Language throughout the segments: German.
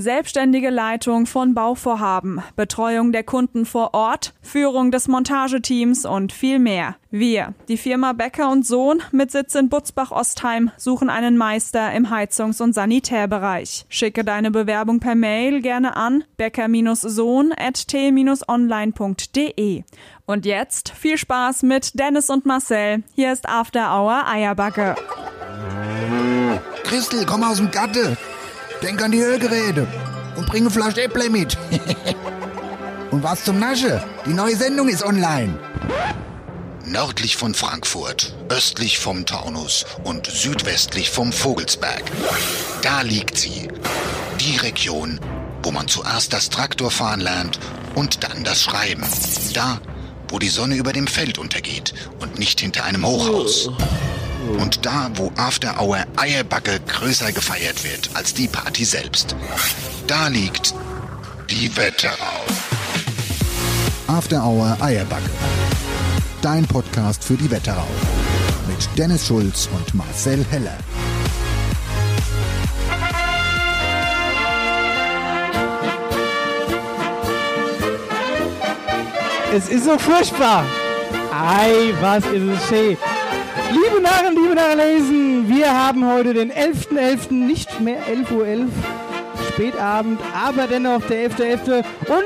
Selbstständige Leitung von Bauvorhaben, Betreuung der Kunden vor Ort, Führung des Montageteams und viel mehr. Wir, die Firma Becker und Sohn mit Sitz in Butzbach-Ostheim, suchen einen Meister im Heizungs- und Sanitärbereich. Schicke deine Bewerbung per Mail gerne an becker-sohn.t-online.de. Und jetzt viel Spaß mit Dennis und Marcel. Hier ist After Hour Eierbacke. Christel, komm aus dem Gatte. Denk an die Ölgeräte und bring eine Flasche Äpple mit. und was zum Nasche? Die neue Sendung ist online. Nördlich von Frankfurt, östlich vom Taunus und südwestlich vom Vogelsberg. Da liegt sie. Die Region, wo man zuerst das Traktorfahren lernt und dann das Schreiben. Da, wo die Sonne über dem Feld untergeht und nicht hinter einem Hochhaus. Und da, wo After Hour Eierbacke größer gefeiert wird als die Party selbst. Da liegt die Wetterau. After Hour Eierbacke. Dein Podcast für die Wetterau. Mit Dennis Schulz und Marcel Heller. Es ist so furchtbar. Ei, was ist es schön. Liebe Narren, liebe Narrenlesen, wir haben heute den 11.11., nicht mehr 11.11 Uhr, .11, Spätabend, aber dennoch der 11.11. .11. und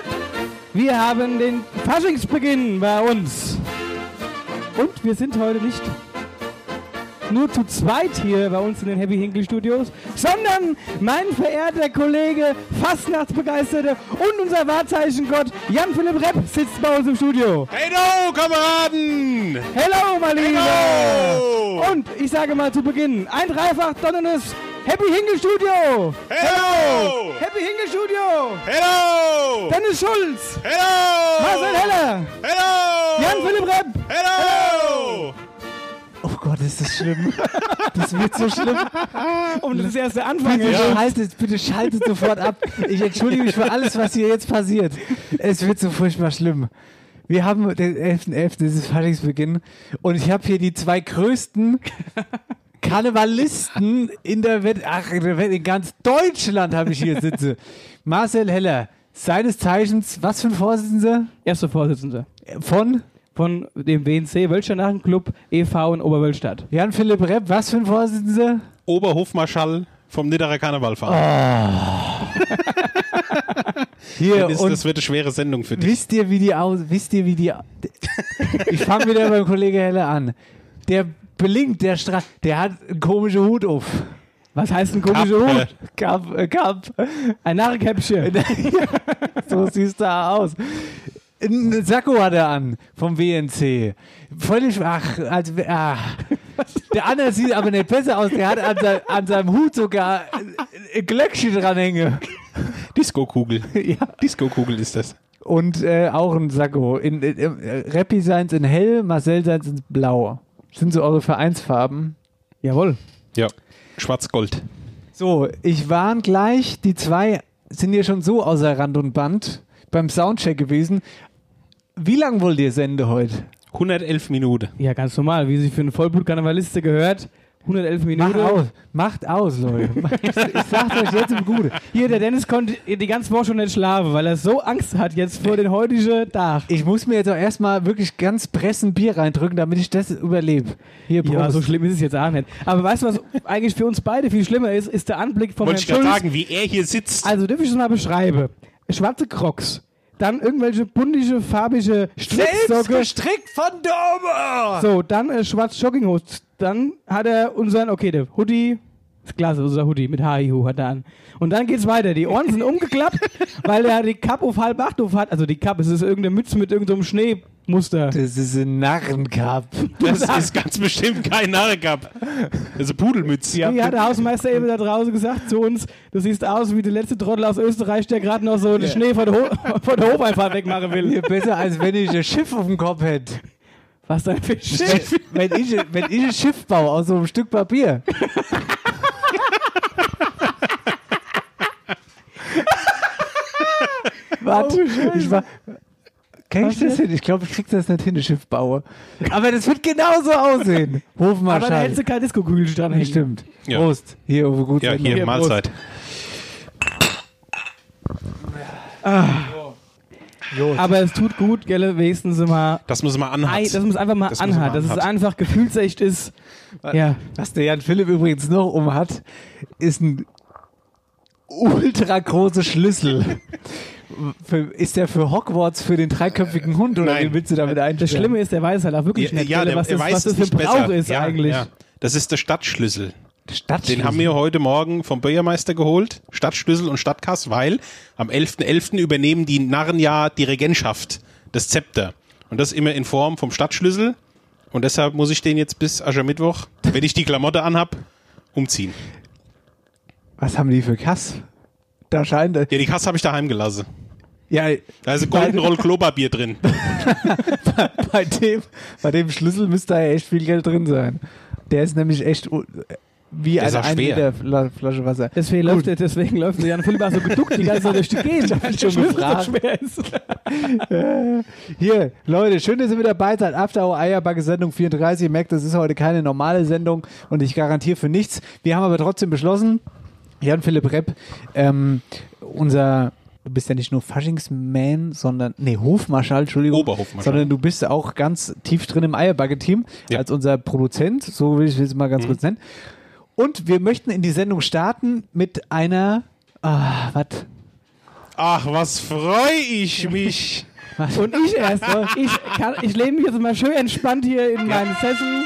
wir haben den Faschingsbeginn bei uns. Und wir sind heute nicht nur zu zweit hier bei uns in den Happy Hinkle Studios, sondern mein verehrter Kollege, Fastnachtsbegeisterte und unser Wahrzeichengott Jan-Philipp Repp sitzt bei uns im Studio. Hello, Kameraden! Hello, mein Lieber! Hello! Und ich sage mal zu Beginn, ein dreifach donnerndes Happy Hinkle Studio! Hello! Happy Hinkle Studio! Hello! Dennis Schulz! Hello! Marcel Heller! Hello! Jan-Philipp Repp! Hello! Oh Gott, ist das schlimm. Das wird so schlimm. Und das ist erst der Anfang. Bitte, Ja. schaltet, bitte schaltet sofort ab. Ich entschuldige mich für alles, was hier jetzt passiert. Es wird so furchtbar schlimm. Wir haben den 11.11., das ist Faschingsbeginn. Und ich habe hier die zwei größten Karnevalisten in der Welt, ach, in, der Welt, in ganz Deutschland habe ich hier sitze. Marcel Heller, seines Zeichens, was für ein Vorsitzender? Erster Vorsitzender Von von dem WNC Wölscher Narrenclub e.V. in Oberwölstadt. Jan-Philipp Repp, was für ein Vorsitzender? Oberhofmarschall vom Nidderer Karnevalverein. Hier, das, und das wird eine schwere Sendung für dich. Wisst ihr, wie die aus, wisst ihr, wie die, ich fange wieder beim Kollege Heller an. Der blinkt, der Stra der hat einen komischen Hut auf. Was heißt ein komischer. Hut? Kap, äh, Kap. Ein Narrenkäppchen. so siehst du aus. Ein Sakko hat er an vom WNC. Völlig, ach, als, ach. Der andere sieht aber nicht besser aus. Der hat an, sein, an seinem Hut sogar ein Glöckchen dranhänge. Disco-Kugel. Ja. Disco-Kugel ist das. Und äh, auch ein Sakko. In, in, in, Rappi seins in hell, Marcel seins in blau. Sind so eure Vereinsfarben? Jawohl. Ja. Schwarz-Gold. So, ich warn gleich, die zwei sind hier schon so außer Rand und Band beim Soundcheck gewesen. Wie lang wollt ihr senden heute? 111 Minuten. Ja, ganz normal, wie sich für einen Vollblut-Karnevaliste gehört. 111 Macht Minuten. aus, macht aus, Leute. Ich, ich sag's euch jetzt im Gute. Hier, der Dennis konnte die ganze Woche schon nicht schlafen, weil er so Angst hat jetzt vor den heutigen Tag. Ich muss mir jetzt auch erstmal wirklich ganz pressen Bier reindrücken, damit ich das überlebe. Hier, Prost. Ja, so schlimm ist es jetzt auch nicht. Aber weißt du, was eigentlich für uns beide viel schlimmer ist, ist der Anblick von Wollte Herrn ich gerade Schulz. sagen, wie er hier sitzt. Also, darf ich das mal beschreiben? Schwarze Crocs. Dann irgendwelche buntige, farbige Selbst Stricksocke. gestrickt von Dober! So, dann äh, schwarz Jogginghose. Dann hat er unseren, okay, der Hoodie, ist klasse, unser Hoodie mit HIHU hat er an. Und dann geht's weiter. Die Ohren sind umgeklappt, weil er die Kappe auf halb acht auf hat. Also die Kappe, es ist irgendeine Mütze mit irgendeinem Schneemuster. Das ist ein Narrenkap. Das ist ganz bestimmt kein Narrengab. Das ist eine Pudelmütze. Ja, wie hat der Hausmeister eben da draußen gesagt zu uns, du siehst aus wie der letzte Trottel aus Österreich, der gerade noch so den Schnee von der, Ho von der Hofeinfahrt wegmachen will. Hier besser, als wenn ich ein Schiff auf dem Kopf hätte. Was denn für Wenn, Schiff? wenn, ich, wenn ich ein Schiff baue aus so einem Stück Papier. Warte, ich war. Kenn ich das hin? Ich glaube, ich krieg das nicht hin, Schiff baue. Aber das wird genauso aussehen. Aber da Hofmarschall. hättest du kein Disco-Kühl dran. Stimmt. Ja. Prost. Hier, auf eine gute Ja, hier, Prost. Mahlzeit. Aber es tut gut, gell, wenigstens mal. Das muss anhat. dass man es einfach mal Das muss anhat, dass es einfach gefühlsecht ist. Ja. Was der Jan Philipp übrigens noch um hat, ist ein ultra großer Schlüssel. Für, ist der für Hogwarts für den dreiköpfigen Hund oder Nein. wie willst du damit einstellen? Das Schlimme ist, der weiß halt auch wirklich ja, nicht, ja, der, was, er das, weiß was das für ein Brauch besser. ist ja, eigentlich. Ja. Das ist der Stadtschlüssel. Stadtschlüssel. Den haben wir heute Morgen vom Bürgermeister geholt, Stadtschlüssel und Stadtkass, weil am 11.11. übernehmen die Narrenjahr die Regentschaft, das Zepter. Und das immer in Form vom Stadtschlüssel. Und deshalb muss ich den jetzt bis Aschermittwoch, wenn ich die Klamotte anhab, umziehen. Was haben die für Kass? Da scheint. Ja, die Kasse habe ich daheim gelassen. Ja, Da ist ein Golden Roll Klopapier drin. bei dem, bei dem Schlüssel müsste da ja echt viel Geld drin sein. Der ist nämlich echt wie ist eine auch 1 schwer. Liter Fla- Flasche Wasser. Deswegen läuft, der, deswegen läuft der Jan Philipp auch so geduckt die ganze Zeit durch die Gegend. weil der schon Schlüssel gefragt. so schwer ist. Hier, Leute, schön, dass ihr mit dabei seid. After Hour Eierbacke Sendung 34. Ihr merkt, das ist heute keine normale Sendung und ich garantiere für nichts. Wir haben aber trotzdem beschlossen, Jan-Philipp Repp, ähm, unser, du bist ja nicht nur Faschingsman, sondern, nee, Hofmarschall, Entschuldigung. Oberhofmarschall. Sondern du bist auch ganz tief drin im Eierbacke-Team Ja. als unser Produzent, so will ich es mal ganz kurz nennen. Und wir möchten in die Sendung starten mit einer, ah, was? Ach, was freue ich mich. Und ich erst. Ich, kann, ich lehne mich jetzt mal schön entspannt hier in meinen Sessel.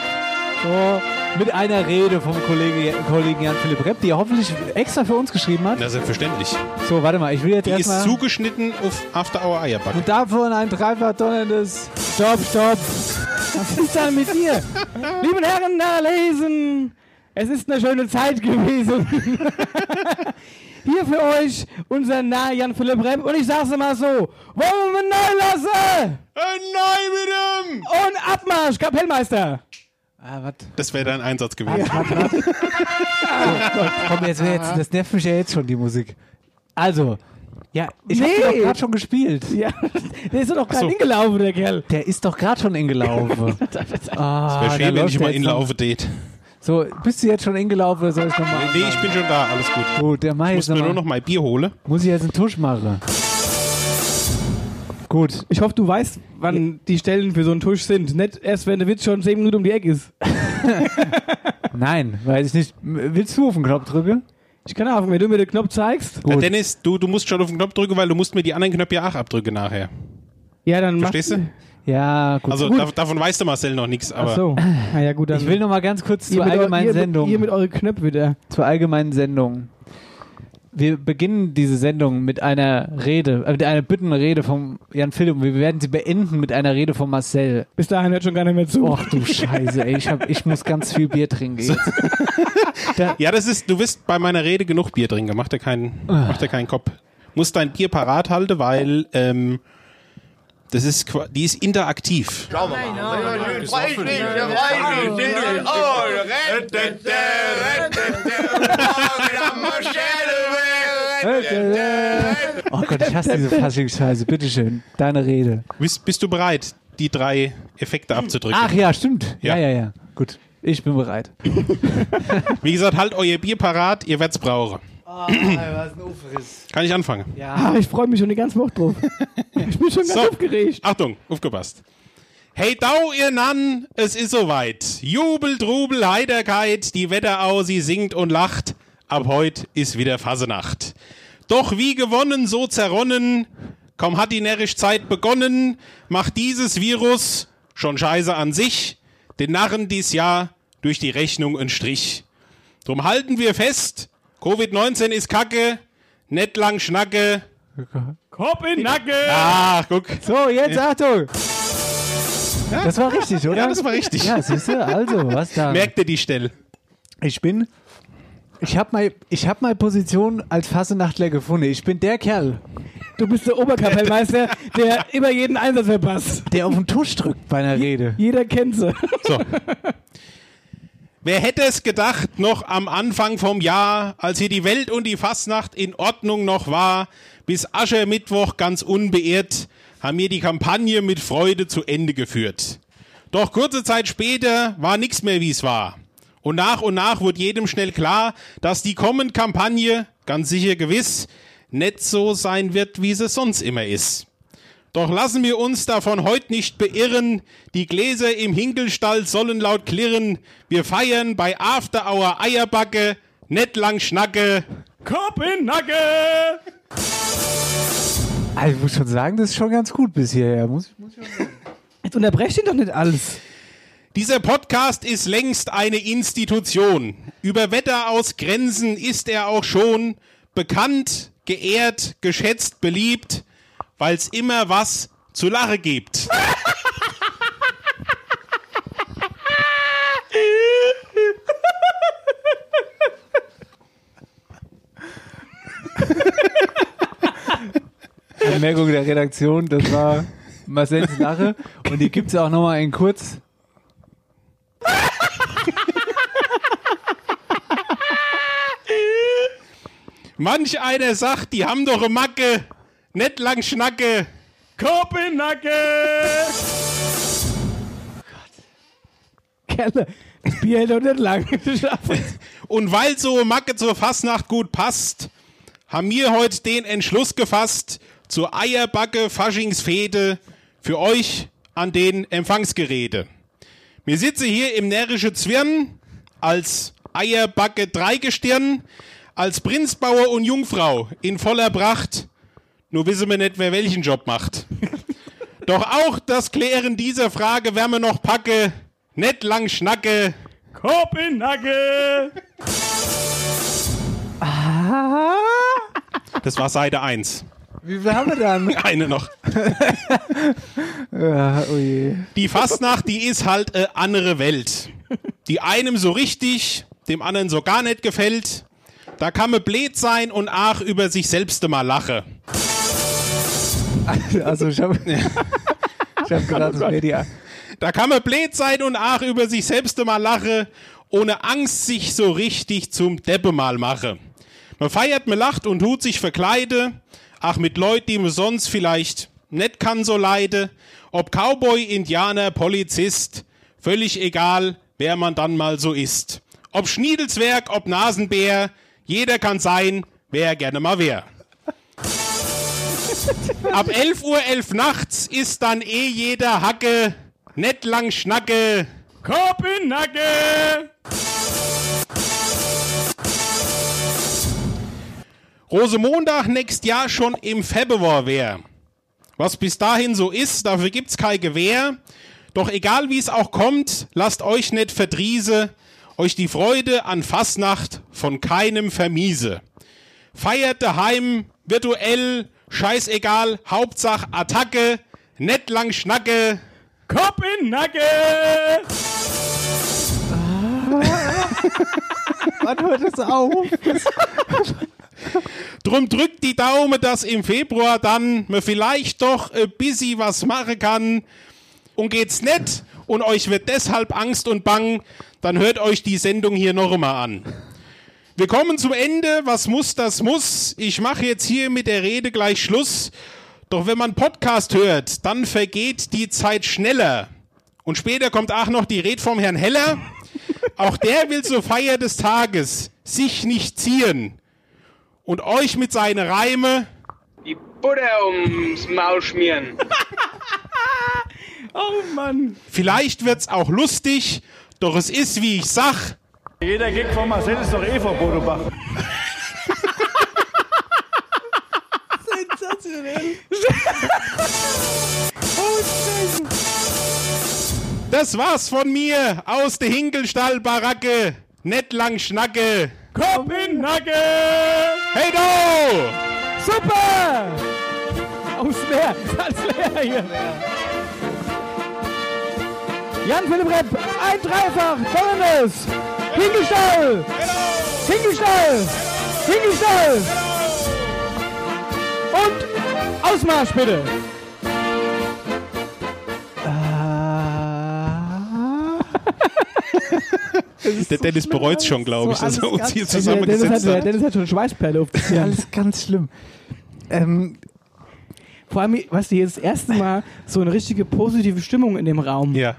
So, mit einer Rede vom Kollege, Kollegen Jan-Philipp Repp, die er hoffentlich extra für uns geschrieben hat. Na, selbstverständlich. So, warte mal, ich will jetzt Die ist zugeschnitten auf After Hour Eierback. Und davon ein dreifach donnerndes... Stopp, stopp. Was ist da mit dir? Liebe Herren, da lesen. Es ist eine schöne Zeit gewesen. Hier für euch unser nah Jan Philipp Repp. Und ich sag's immer so: Wollen wir neu lassen? Nein, mit ihm! Und Abmarsch, Kapellmeister. Ah? Das wäre dein Einsatz gewesen. Komm, jetzt, jetzt, das nervt mich ja jetzt schon, die Musik. Also, ja, ich hab Nee. hab doch gerade schon gespielt. Ja, der ist doch gerade so. hingelaufen, der Kerl. Der ist doch gerade schon ingelaufen. ah, Wäre da schön, wenn ich mal inlaufe tät. So, bist du jetzt schon ingelaufen oder soll ich nochmal? Nee, ich bin schon da, alles gut. Gut, der mach Ich ich muss mir nur noch mal Bier holen. Muss ich jetzt einen Tusch machen? Gut. Ich hoffe, du weißt, wann die Stellen für so einen Tusch sind. Nicht erst, wenn der Witz schon 10 Minuten um die Ecke ist. Nein, weiß ich nicht. Willst du auf den Knopf drücken? Ich kann auch, wenn du mir den Knopf zeigst. Na, Gut. Dennis, du, du musst schon auf den Knopf drücken, weil du musst mir die anderen Knöpfe ja auch abdrücken nachher. Ja, dann Verstehst du? Ja, gut. Also gut. dav- davon weiß der Marcel noch nichts, aber Ach so. Na ja, gut, dann. ich will noch mal ganz kurz ihr zur mit allgemeinen ihr Sendung. Mit, ihr mit euren Knöpfen wieder. zur allgemeinen Sendung. Wir beginnen diese Sendung mit einer Rede, äh, mit einer Büttenrede von Jan Philipp und wir werden sie beenden mit einer Rede von Marcel. Bis dahin hört schon gar nicht mehr zu. Och du Scheiße, ey, ich, hab, ich muss ganz viel Bier trinken jetzt. ja, das ist, du wirst bei meiner Rede genug Bier trinken, mach dir keinen, mach dir keinen Kopf. Musst dein Bier parat halten, weil ähm, das ist, qua- die ist interaktiv. Oh Gott, ich hasse diese Faschings-Scheiße. Bitteschön, deine Rede. Bist, bist du bereit, die drei Effekte abzudrücken? Ach ja, stimmt. Ja, Ja. ja, ja. Gut, ich bin bereit. Wie gesagt, halt euer Bier parat, ihr werdt's brauchen. was ein Ufriss. Kann ich anfangen? Ah, ich freue mich schon die ganze Woche drauf. ich bin schon ganz So. aufgeregt. Achtung, aufgepasst. Hey Dau, ihr Nann, es ist soweit. Jubel, Trubel, Heiterkeit, die Wetterau, sie singt und lacht. Ab heut ist wieder Fasenacht. Doch wie gewonnen, so zerronnen, kaum hat die närrisch Zeit begonnen, macht dieses Virus schon Scheiße an sich, den Narren dies Jahr durch die Rechnung einen Strich. Drum halten wir fest, Covid-19 ist Kacke, nicht lang Schnacke. Kopf in den Nacken. Ach, guck. So, jetzt Achtung. Das war richtig, oder? Ja, das war richtig. Ja, siehst du, also, was da? Merkt ihr die Stelle? Ich bin. Ich habe mal, ich hab meine Position als Fassenachtler gefunden. Ich bin der Kerl, Du bist der Oberkapellmeister, der immer jeden Einsatz verpasst. der auf den Tusch drückt bei einer Rede. Jeder kennt sie. So. Wer hätte es gedacht, noch am Anfang vom Jahr, als hier die Welt und die Fastnacht in Ordnung noch war, bis Aschermittwoch ganz unbeirrt, haben wir die Kampagne mit Freude zu Ende geführt. Doch kurze Zeit später war nichts mehr, wie es war. Und nach und nach wurde jedem schnell klar, dass die kommende Kampagne, ganz sicher gewiss, nicht so sein wird, wie sie sonst immer ist. Doch lassen wir uns davon heute nicht beirren. Die Gläser im Hinkelstall sollen laut klirren. Wir feiern bei After Hour Eierbacke, nicht lang Schnacke. Kopenhagen! Also ich muss schon sagen, das ist schon ganz gut bis hierher. Muss, muss ich schon sagen. Jetzt unterbrecht ihn doch nicht alles. Dieser Podcast ist längst eine Institution. Über Wetter aus Grenzen ist er auch schon bekannt, geehrt, geschätzt, beliebt, weil es immer was zu lachen gibt. Anmerkung der Redaktion, das war Marcells Lache. Und die gibt es auch nochmal in kurz. Manch einer sagt, die haben doch eine Macke, nicht lang Schnacke. Kopenhagen! Gerne. Das Bier hält doch nicht lange geschafft. Und weil so Macke zur Fasnacht gut passt, haben wir heute den Entschluss gefasst zur Eierbacke Faschingsfete für euch an den Empfangsgeräte. Wir sitzen hier im närrische Zwirn als Eierbacke Dreigestirn, als Prinzbauer und Jungfrau in voller Pracht. Nur wissen wir nicht, wer welchen Job macht. Doch auch das Klären dieser Frage werden wir noch packe, nicht lang schnacke. Kopenhagen! Das war Seite 1. Wie viel haben wir dann? Eine noch. ja, oh. Die Fastnacht, die ist halt eine andere Welt. Die einem so richtig, dem anderen so gar nicht gefällt. Da kann man blöd sein und auch über sich selbst mal lache. Also ich habe ich hab gerade das Media. Da kann man blöd sein und auch über sich selbst mal lache, ohne Angst sich so richtig zum Deppe mal mache. Man feiert, man lacht und tut sich verkleide, ach mit Leuten, die man sonst vielleicht nicht kann so leide. Ob Cowboy, Indianer, Polizist, völlig egal, wer man dann mal so ist. Ob Schniedelswerk, ob Nasenbär, jeder kann sein, wer er gerne mal wär. Ab 11 Uhr 11 nachts ist dann eh jeder Hacke, nicht lang Schnacke. Kopenhagen! Rosemontag nächst Jahr schon im Februar wär. Was bis dahin so ist, dafür gibt's kein Gewehr. Doch egal wie es auch kommt, lasst euch nicht verdriese, euch die Freude an Fasnacht von keinem vermiese. Feiert daheim, virtuell, scheißegal, Hauptsach Attacke, net lang Schnacke. Kopenhagen! Wann hört es auf? Drum drückt die Daumen, dass im Februar dann man vielleicht doch ein bisschen was machen kann. Und geht's nicht und euch wird deshalb Angst und Bang, dann hört euch die Sendung hier noch einmal an. Wir kommen zum Ende. Was muss, das muss. Ich mache jetzt hier mit der Rede gleich Schluss. Doch wenn man Podcast hört, dann vergeht die Zeit schneller. Und später kommt auch noch die Rede vom Herrn Heller. Auch der will zur Feier des Tages sich nicht ziehen und euch mit seinen Reime die Butter ums Maul schmieren. Oh Mann! Vielleicht wird's auch lustig, doch es ist, wie ich sag, Jeder Gig von Marcel ist doch eh von Bodo Bach. das war's von mir aus der Hinkelstall-Baracke. Nicht lang Schnacke. Kopenhagen! Hey do! Super! Aufs Meer. Ganz leer hier. Jan-Philipp Repp, ein Dreifach, volles. Hinkelstall! Hinkelstall! Hinkelstall! Und Ausmarsch bitte! Der Dennis bereut's schon, glaube ich, dass er uns hier der, Dennis zusammengesetzt hat, der hat. Dennis hat schon Schweißperle auf Stirn. Alles ganz schlimm. Ähm, Vor allem, weißt du, hier ist das erste Mal so eine richtige positive Stimmung in dem Raum. Ja.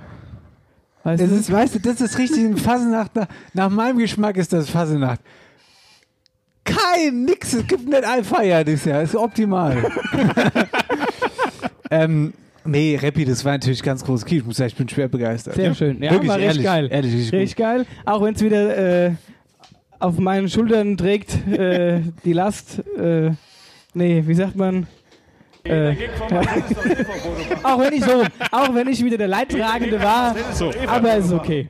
Weißt das du? ist, weißt du, das ist richtig ein Fasenacht. Nach, nach meinem Geschmack ist das Fasenacht. kein, nix. Es gibt nicht ein Feier dieses Jahr. Ist optimal. ähm, nee, Rappi, das war natürlich ganz großes Kino. Ich muss sagen, ich bin schwer begeistert. Sehr schön. Ja, Wirklich, war richtig ehrlich, geil. ehrlich, richtig richtig geil. Auch wenn es wieder äh, auf meinen Schultern trägt, äh, die Last. Äh, nee, wie sagt man? Äh, auch wenn ich so, auch wenn ich wieder der Leidtragende war, So. aber es ist okay.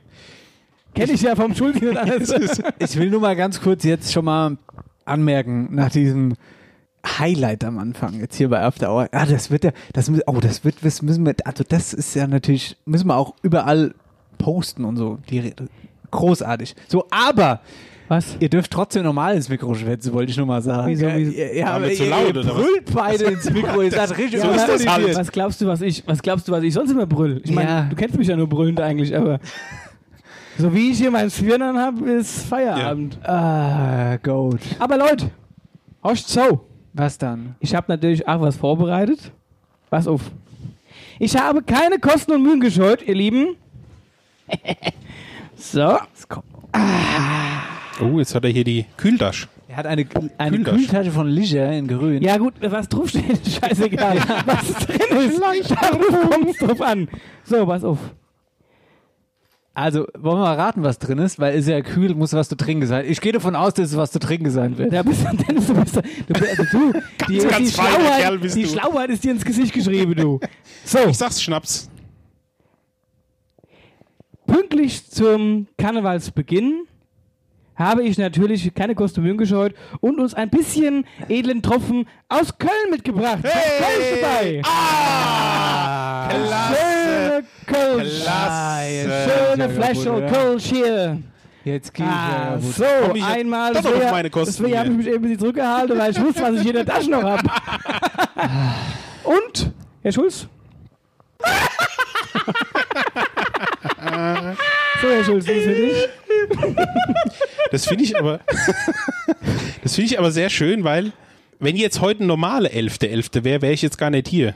Kenne ich ja vom Schuldigen und alles. Ich will nur mal ganz kurz jetzt schon mal anmerken, nach diesem Highlight am Anfang, jetzt hier bei After Hour. Ah, das wird ja, das, oh, das wird, das müssen wir, also das ist ja natürlich, müssen wir auch überall posten und so. Die, großartig. So, aber Was? ihr dürft trotzdem normal ins Mikro schwätzen, wollte ich nur mal sagen. Wieso, Ja, wieso? Ja, ja, aber wir zu ihr, laut, ihr oder was? brüllt beide ins Mikro, ihr seid richtig So ist das halt. Was glaubst du, was ich, was glaubst du, was ich sonst immer brüll? Ich meine, Ja. du kennst mich ja nur brüllend eigentlich, aber so wie ich hier mein Zwirnern habe, ist Feierabend. Ah, gut. Aber Leute, horcht so. Was dann? Ich habe natürlich auch was vorbereitet. Pass auf. Ich habe keine Kosten und Mühen gescheut, ihr Lieben. so. Oh, jetzt hat er hier die Kühltasche. Er hat eine, eine Kühltasche. Kühltasche von Liger in Grün. Ja gut, was draufsteht, ist scheißegal. was drin ist, darauf kommt es drauf an. So, pass auf. Also, wollen wir mal raten, was drin ist? Weil ist ja kühl, muss was zu trinken sein. Ich gehe davon aus, dass es was zu trinken sein wird. Da bist du, Dennis, du bist, du also du, die, ganz die, Schlauheit, Kerl bist die du. Schlauheit ist dir ins Gesicht geschrieben, du. So, Ich sag's Schnaps. pünktlich zum Karnevalsbeginn habe ich natürlich keine Kostümieren gescheut und uns ein bisschen edlen Tropfen aus Köln mitgebracht. Hey! Kölsch dabei. Ah! Schöne Kölsch. Klasse. Schöne Flasche Kölsch hier. Jetzt ich Ah, ja. so, Komm ich einmal. Deswegen- auf meine Kosten Deswegen habe ich mich eben zurückgehalten, weil ich wusste, was ich hier in der Tasche noch habe. Und, Herr Schulz? so, Herr Schulz, das für dich. Das finde ich aber, das finde ich aber sehr schön, weil wenn jetzt heute ein normale 11.11. wäre, wäre ich jetzt gar nicht hier.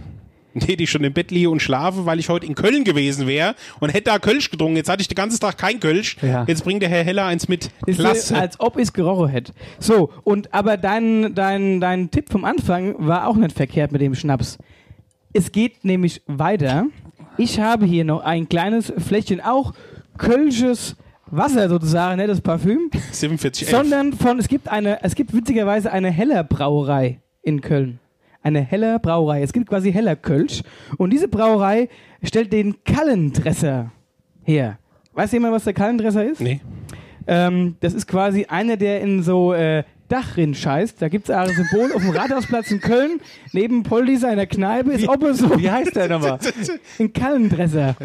Hätte ich schon im Bett liege und schlafe, weil ich heute in Köln gewesen wäre und hätte da Kölsch getrunken. Jetzt hatte ich den ganzen Tag kein Kölsch. Ja. Jetzt bringt der Herr Heller eins mit. Ist Klasse. als ob ich es gerochen hätte. So, und aber dein, dein, dein Tipp vom Anfang war auch nicht verkehrt mit dem Schnaps. Es geht nämlich weiter. Ich habe hier noch ein kleines Fläschchen, auch kölsches Wasser sozusagen, nicht das Parfüm, 47 sondern von, es gibt eine, es gibt witzigerweise eine Heller Brauerei in Köln. Eine Heller Brauerei. Es gibt quasi Heller Kölsch. Und diese Brauerei stellt den Kallendresser her. Weiß jemand, was der Kallendresser ist? Nee. Ähm, das ist quasi einer, der in so äh, Dachrinnen scheißt. Da gibt es ein Symbol auf dem Rathausplatz in Köln, neben Poldi seiner Kneipe, ist Oppe so Wie heißt der nochmal? ein Kallendresser.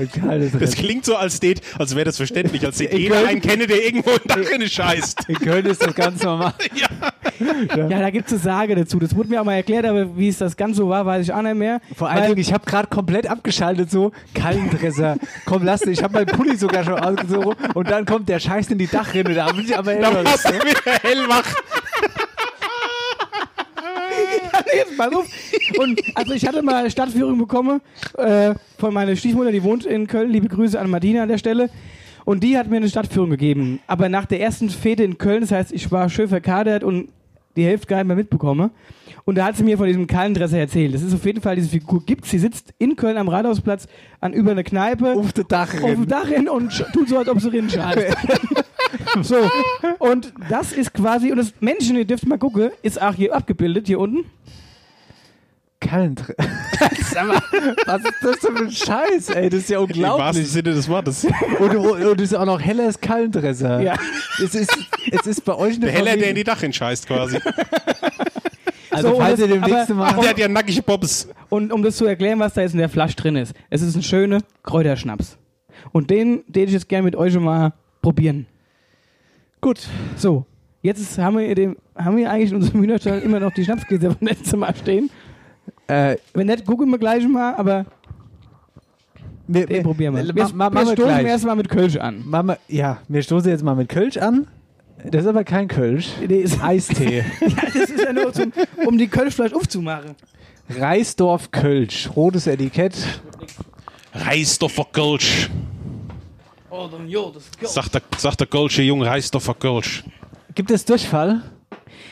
Das klingt so, als, als wäre das verständlich, als den In jeder Köln- einen kenne, der irgendwo in Dachrinne scheißt. In Köln ist das ganz normal. Ja, da gibt es eine Sage dazu. Das wurde mir auch mal erklärt, aber wie es das ganz so war, weiß ich auch nicht mehr. Vor allen Dingen, ich habe gerade komplett abgeschaltet, so Kallendresser. Komm, lass Ich habe meinen Pulli sogar schon ausgezogen und dann kommt der Scheiß in die Dachrinne. Da bin ich aber Da du wieder hellwach. jetzt mal auf. Und also ich hatte mal eine Stadtführung bekommen äh, von meiner Stiefmutter, die wohnt in Köln. Liebe Grüße an Martina an der Stelle. Und die hat mir eine Stadtführung gegeben. Aber nach der ersten Fete in Köln, das heißt, ich war schön verkadert und die Hälfte gar nicht mehr mitbekomme. Und da hat sie mir von diesem Kallendresser erzählt. Das ist auf jeden Fall diese Figur gibt. Sie sitzt in Köln am Rathausplatz an über eine Kneipe auf der auf Dachrinne. dem Dach hin und tut so, als ob sie scheißt. so. Und das ist quasi, und das Menschen, ihr dürft mal gucken, ist auch hier abgebildet, hier unten. Sag mal, was ist das denn für ein Scheiß, ey? Das ist ja Im wahrsten unglaublich. Sinne des Wortes. Und, und, und es ist auch noch helles Kallendresser. Ja. Es ist, es ist bei euch eine Der Heller, der in die Dachrinne scheißt quasi. Also, So, und falls ihr demnächst mal... Der hat ja nackige Bobs. Und um das zu erklären, was da jetzt in der Flasche drin ist. Es ist ein schöner Kräuterschnaps. Und den, den ich jetzt gerne mit euch schon mal probieren. Gut. So, jetzt ist, haben, wir dem, haben wir eigentlich in unserem Hühnerstall immer noch die Schnapsgläser vom letzten Mal stehen. Äh, Wenn nicht, gucken wir gleich mal, aber wir, den probieren wir. Ma, Wir, ma, wir machen wir stoßen erstmal mit Kölsch an. Mama, ja, wir stoßen jetzt mal mit Kölsch an. Das ist aber kein Kölsch. Nee, ist- Eistee. Ja, das ist ja nur zum, um die Kölschfleisch aufzumachen. Reisdorf Kölsch. Rotes Etikett. Reisdorfer Kölsch. Oh, dann, jo, das ist Sagt der, sagt der Kölsche Junge, Reisdorfer Kölsch. Gibt es Durchfall?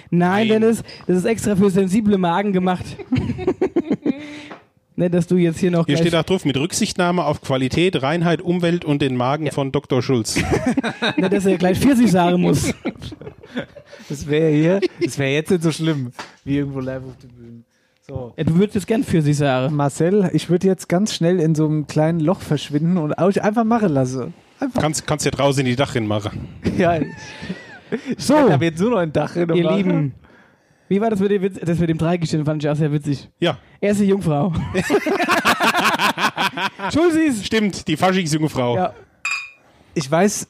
Nein, Nein. Dennis, das ist extra für sensible Magen gemacht. Nicht, dass du jetzt hier noch Hier steht auch drauf, mit Rücksichtnahme auf Qualität, Reinheit, Umwelt und den Magen von Dr. Schulz. nicht, dass er gleich Pfirsich sagen muss. Das wäre hier, das wäre jetzt nicht so schlimm, wie irgendwo live auf der Bühne. So. Ja, du würdest gern Pfirsich sagen. Marcel, ich würde jetzt ganz schnell in so einem kleinen Loch verschwinden und euch einfach machen lassen. Einfach. Kannst, kannst ja draußen in die Dachrinne machen. Ja. So, Ich habe jetzt nur noch ein Dach drin. ihr Lieben. Wie war das mit dem, Witz, das mit dem Dreigestirn? Fand ich auch sehr witzig. Ja, Erste Jungfrau. Schulzis. stimmt, die Faschingsjungfrau. Ja. Ich weiß.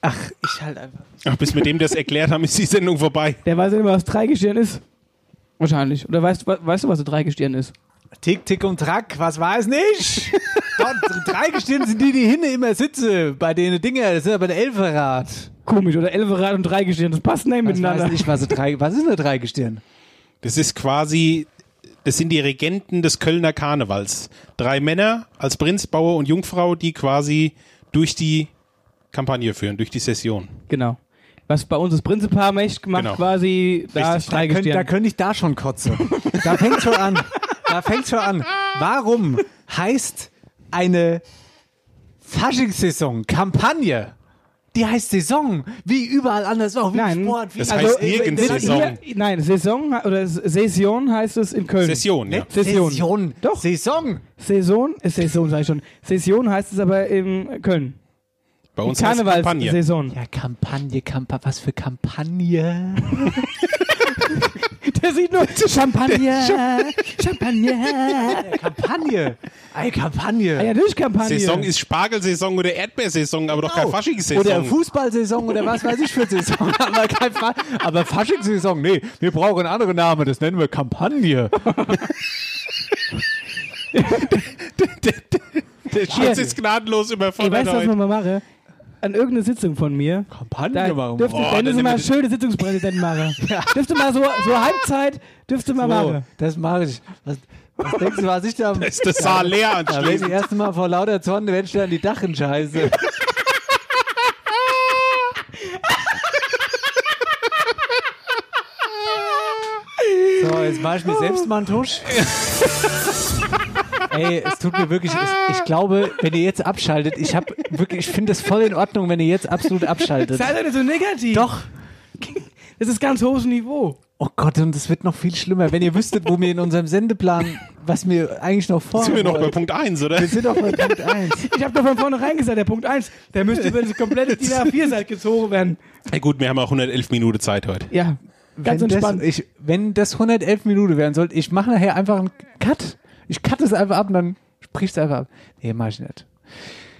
Ach, ich halt einfach. Ach, bis wir dem das erklärt haben, ist die Sendung vorbei. Der weiß nicht, was Dreigestirn ist. Wahrscheinlich. Oder weißt, we- weißt du, was ein Dreigestirn ist? Tick, Tick und Track, was weiß nicht? Dort, drei Gestirn sind die, die hinten immer sitzen. Bei den Dinger, das sind aber der Elferrad. Komisch. Oder Elferrad und Dreigestirn. Das passt nicht Was miteinander. weiß ich, was, drei, was ist eine Dreigestirn? Das ist quasi, das sind die Regenten des Kölner Karnevals. Drei Männer als Prinz, Bauer und Jungfrau, die quasi durch die Kampagne führen, durch die Session. Genau. Was bei uns das Prinzipal mächtig macht, Genau. quasi, da Richtig. ist Da könnte da Dreigestirn. könnt ich da schon kotzen. Da fängt schon an. Da fängt schon an. Warum heißt eine Faschingssaison Kampagne? Die heißt Saison, wie überall anders auch, wie Nein. Sport, wie Das Also, heißt nirgends Saison. Hier, nein, Saison oder Session heißt es in Köln. Session, ja. Nicht Session. Session. Doch. Saison. Saison, äh, Saison sag ich schon. Session heißt es aber in Köln. Bei uns heißt es Kampagne. Karnevalssaison. Ja, Kampagne, Kampa, was für Kampagne? Der sieht nur Champagner, Champagner. Kampagne. Ey, Kampagne. Ah ja, durch Kampagne. Saison ist Spargelsaison oder Erdbeersaison, aber doch keine Genau. Oder Faschingssaison. Fußballsaison oder was weiß ich für Saison. aber kein Fa aber Faschingssaison, nee, wir brauchen einen anderen Namen, das nennen wir Kampagne. Der Schulz ist gnadenlos Ey, überfordert weißt du, was man mal mache? An irgendeine Sitzung von mir. Kampagne Da machen dürfte Boah, Dennis mal schöne Sitzungspräsident machen. Dürfte mal so, so Halbzeit, dürfte mal So, machen. das mache ich. Was, was denkst du, was ich da... Da ist das Saal leer Da werde ich anschließend. erst mal vor lauter Zorn, wenn ich da an die Dachen scheiße. So, jetzt mache ich mir selbst mal einen Tusch. Ey, es tut mir wirklich, es, ich glaube, wenn ihr jetzt abschaltet, ich habe wirklich, ich finde es voll in Ordnung, wenn ihr jetzt absolut abschaltet. Sei doch nicht so negativ. Doch. Das ist ganz hohes Niveau. Oh Gott, und es wird noch viel schlimmer, wenn ihr wüsstet, wo wir in unserem Sendeplan, was wir eigentlich noch vor Sind wir noch bei Punkt 1, oder? Wir sind doch bei Punkt 1. Ich habe doch von vornherein gesagt, der Punkt 1, der müsste über diese komplette DIN A4-Seite gezogen werden. Ja, gut, wir haben auch 111 Minuten Zeit heute. Ja, ganz wenn entspannt. Das, ich, wenn das 111 Minuten werden sollte, ich mache nachher einfach einen Cut. Ich cut es einfach ab und dann sprichst du einfach ab. Nee, mach ich nicht.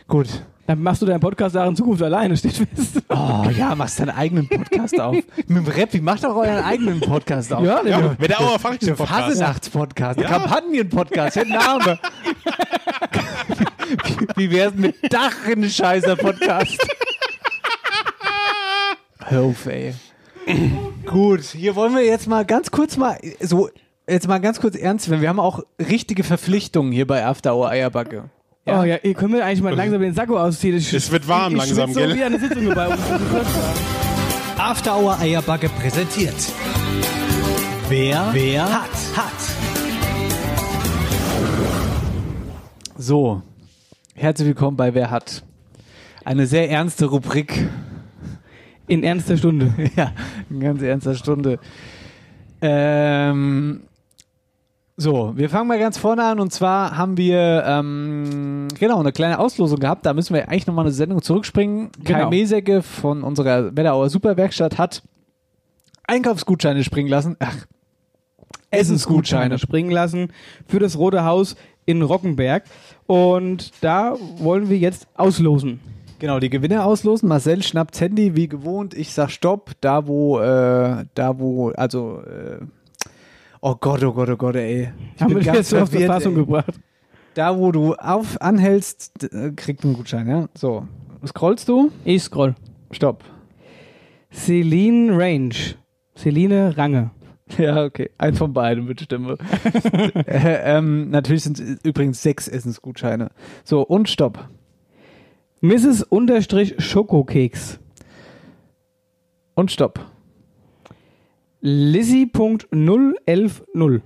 Gut. Dann machst du deinen Podcast auch in Zukunft alleine, steht fest. Oh ja, machst deinen eigenen Podcast auf. Mit dem Rap, wie macht doch euren eigenen Podcast auf? Ja, Ja, ja. wird der ein Der Podcast. Fasenachts-Podcast, Kampagnen-Podcast, hätte Name. wie, wie wär's mit Dachenscheißer-Podcast? Hör auf, ey. Gut, hier wollen wir jetzt mal ganz kurz mal so jetzt mal ganz kurz ernst werden. Wir haben auch richtige Verpflichtungen hier bei After Hour Eierbacke. Oh ja, ihr könnt mir eigentlich mal langsam den Sakko ausziehen. Ich, Es wird warm ich langsam, schwitze gell? so wie eine Sitzung bei uns. After Hour Eierbacke präsentiert. Wer, wer hat, hat. So, herzlich willkommen bei Wer hat. Eine sehr ernste Rubrik. In ernster Stunde. ja, in ganz ernster Stunde. Ähm, so, wir fangen mal ganz vorne an und zwar haben wir ähm, genau eine kleine Auslosung gehabt. Da müssen wir eigentlich nochmal eine Sendung zurückspringen. Kai Genau. Mesecke von unserer Wetterauer Superwerkstatt hat Einkaufsgutscheine springen lassen. Ach, Essensgutscheine. springen lassen für das Rote Haus in Rockenberg. Und da wollen wir jetzt auslosen. Genau, die Gewinner auslosen. Marcel schnappt Handy wie gewohnt. Ich sag Stopp. Da wo, äh, da wo, also, äh, oh Gott, oh Gott, oh Gott, ey. Ich Haben bin wir ganz jetzt so auf verwirrt, Verfassung ey. gebracht. Da wo du auf anhältst, äh, kriegt einen Gutschein, ja? So. Scrollst du? Ich scroll. Stopp. Celine Range. Celine Range. Ja, okay. Ein von beiden mit Stimme. äh, ähm, natürlich sind es übrigens sechs Essensgutscheine. So, und Stopp. Mrs. Unterstrich Schokokeks. Und Stopp. Lizzie.0110.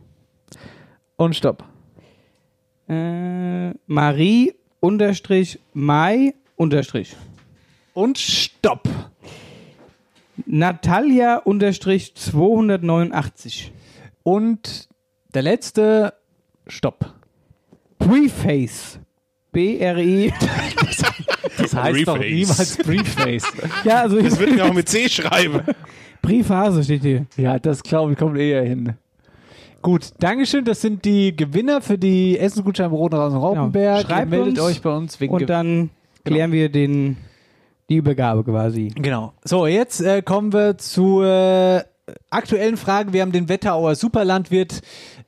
Und stopp. Äh, Marie unterstrich Mai unterstrich. Und stopp. Natalia unterstrich 289. Und der letzte, stopp. Preface. B-R-I. Das heißt doch Preface. niemals Preface. ja, also Das wird mir auch mit C schreiben. Briefphase steht hier. ja, das glaube ich kommt eher hin. Gut, Dankeschön. Das sind die Gewinner für die Essensgutscheine im Rotenhaus und Raupenberg. Genau. Schreibt meldet uns euch bei uns wegen Und Ge- dann klären wir den, die Übergabe quasi. Genau. So, jetzt äh, kommen wir zur äh, aktuellen Frage. Wir haben den Wetterauer Superlandwirt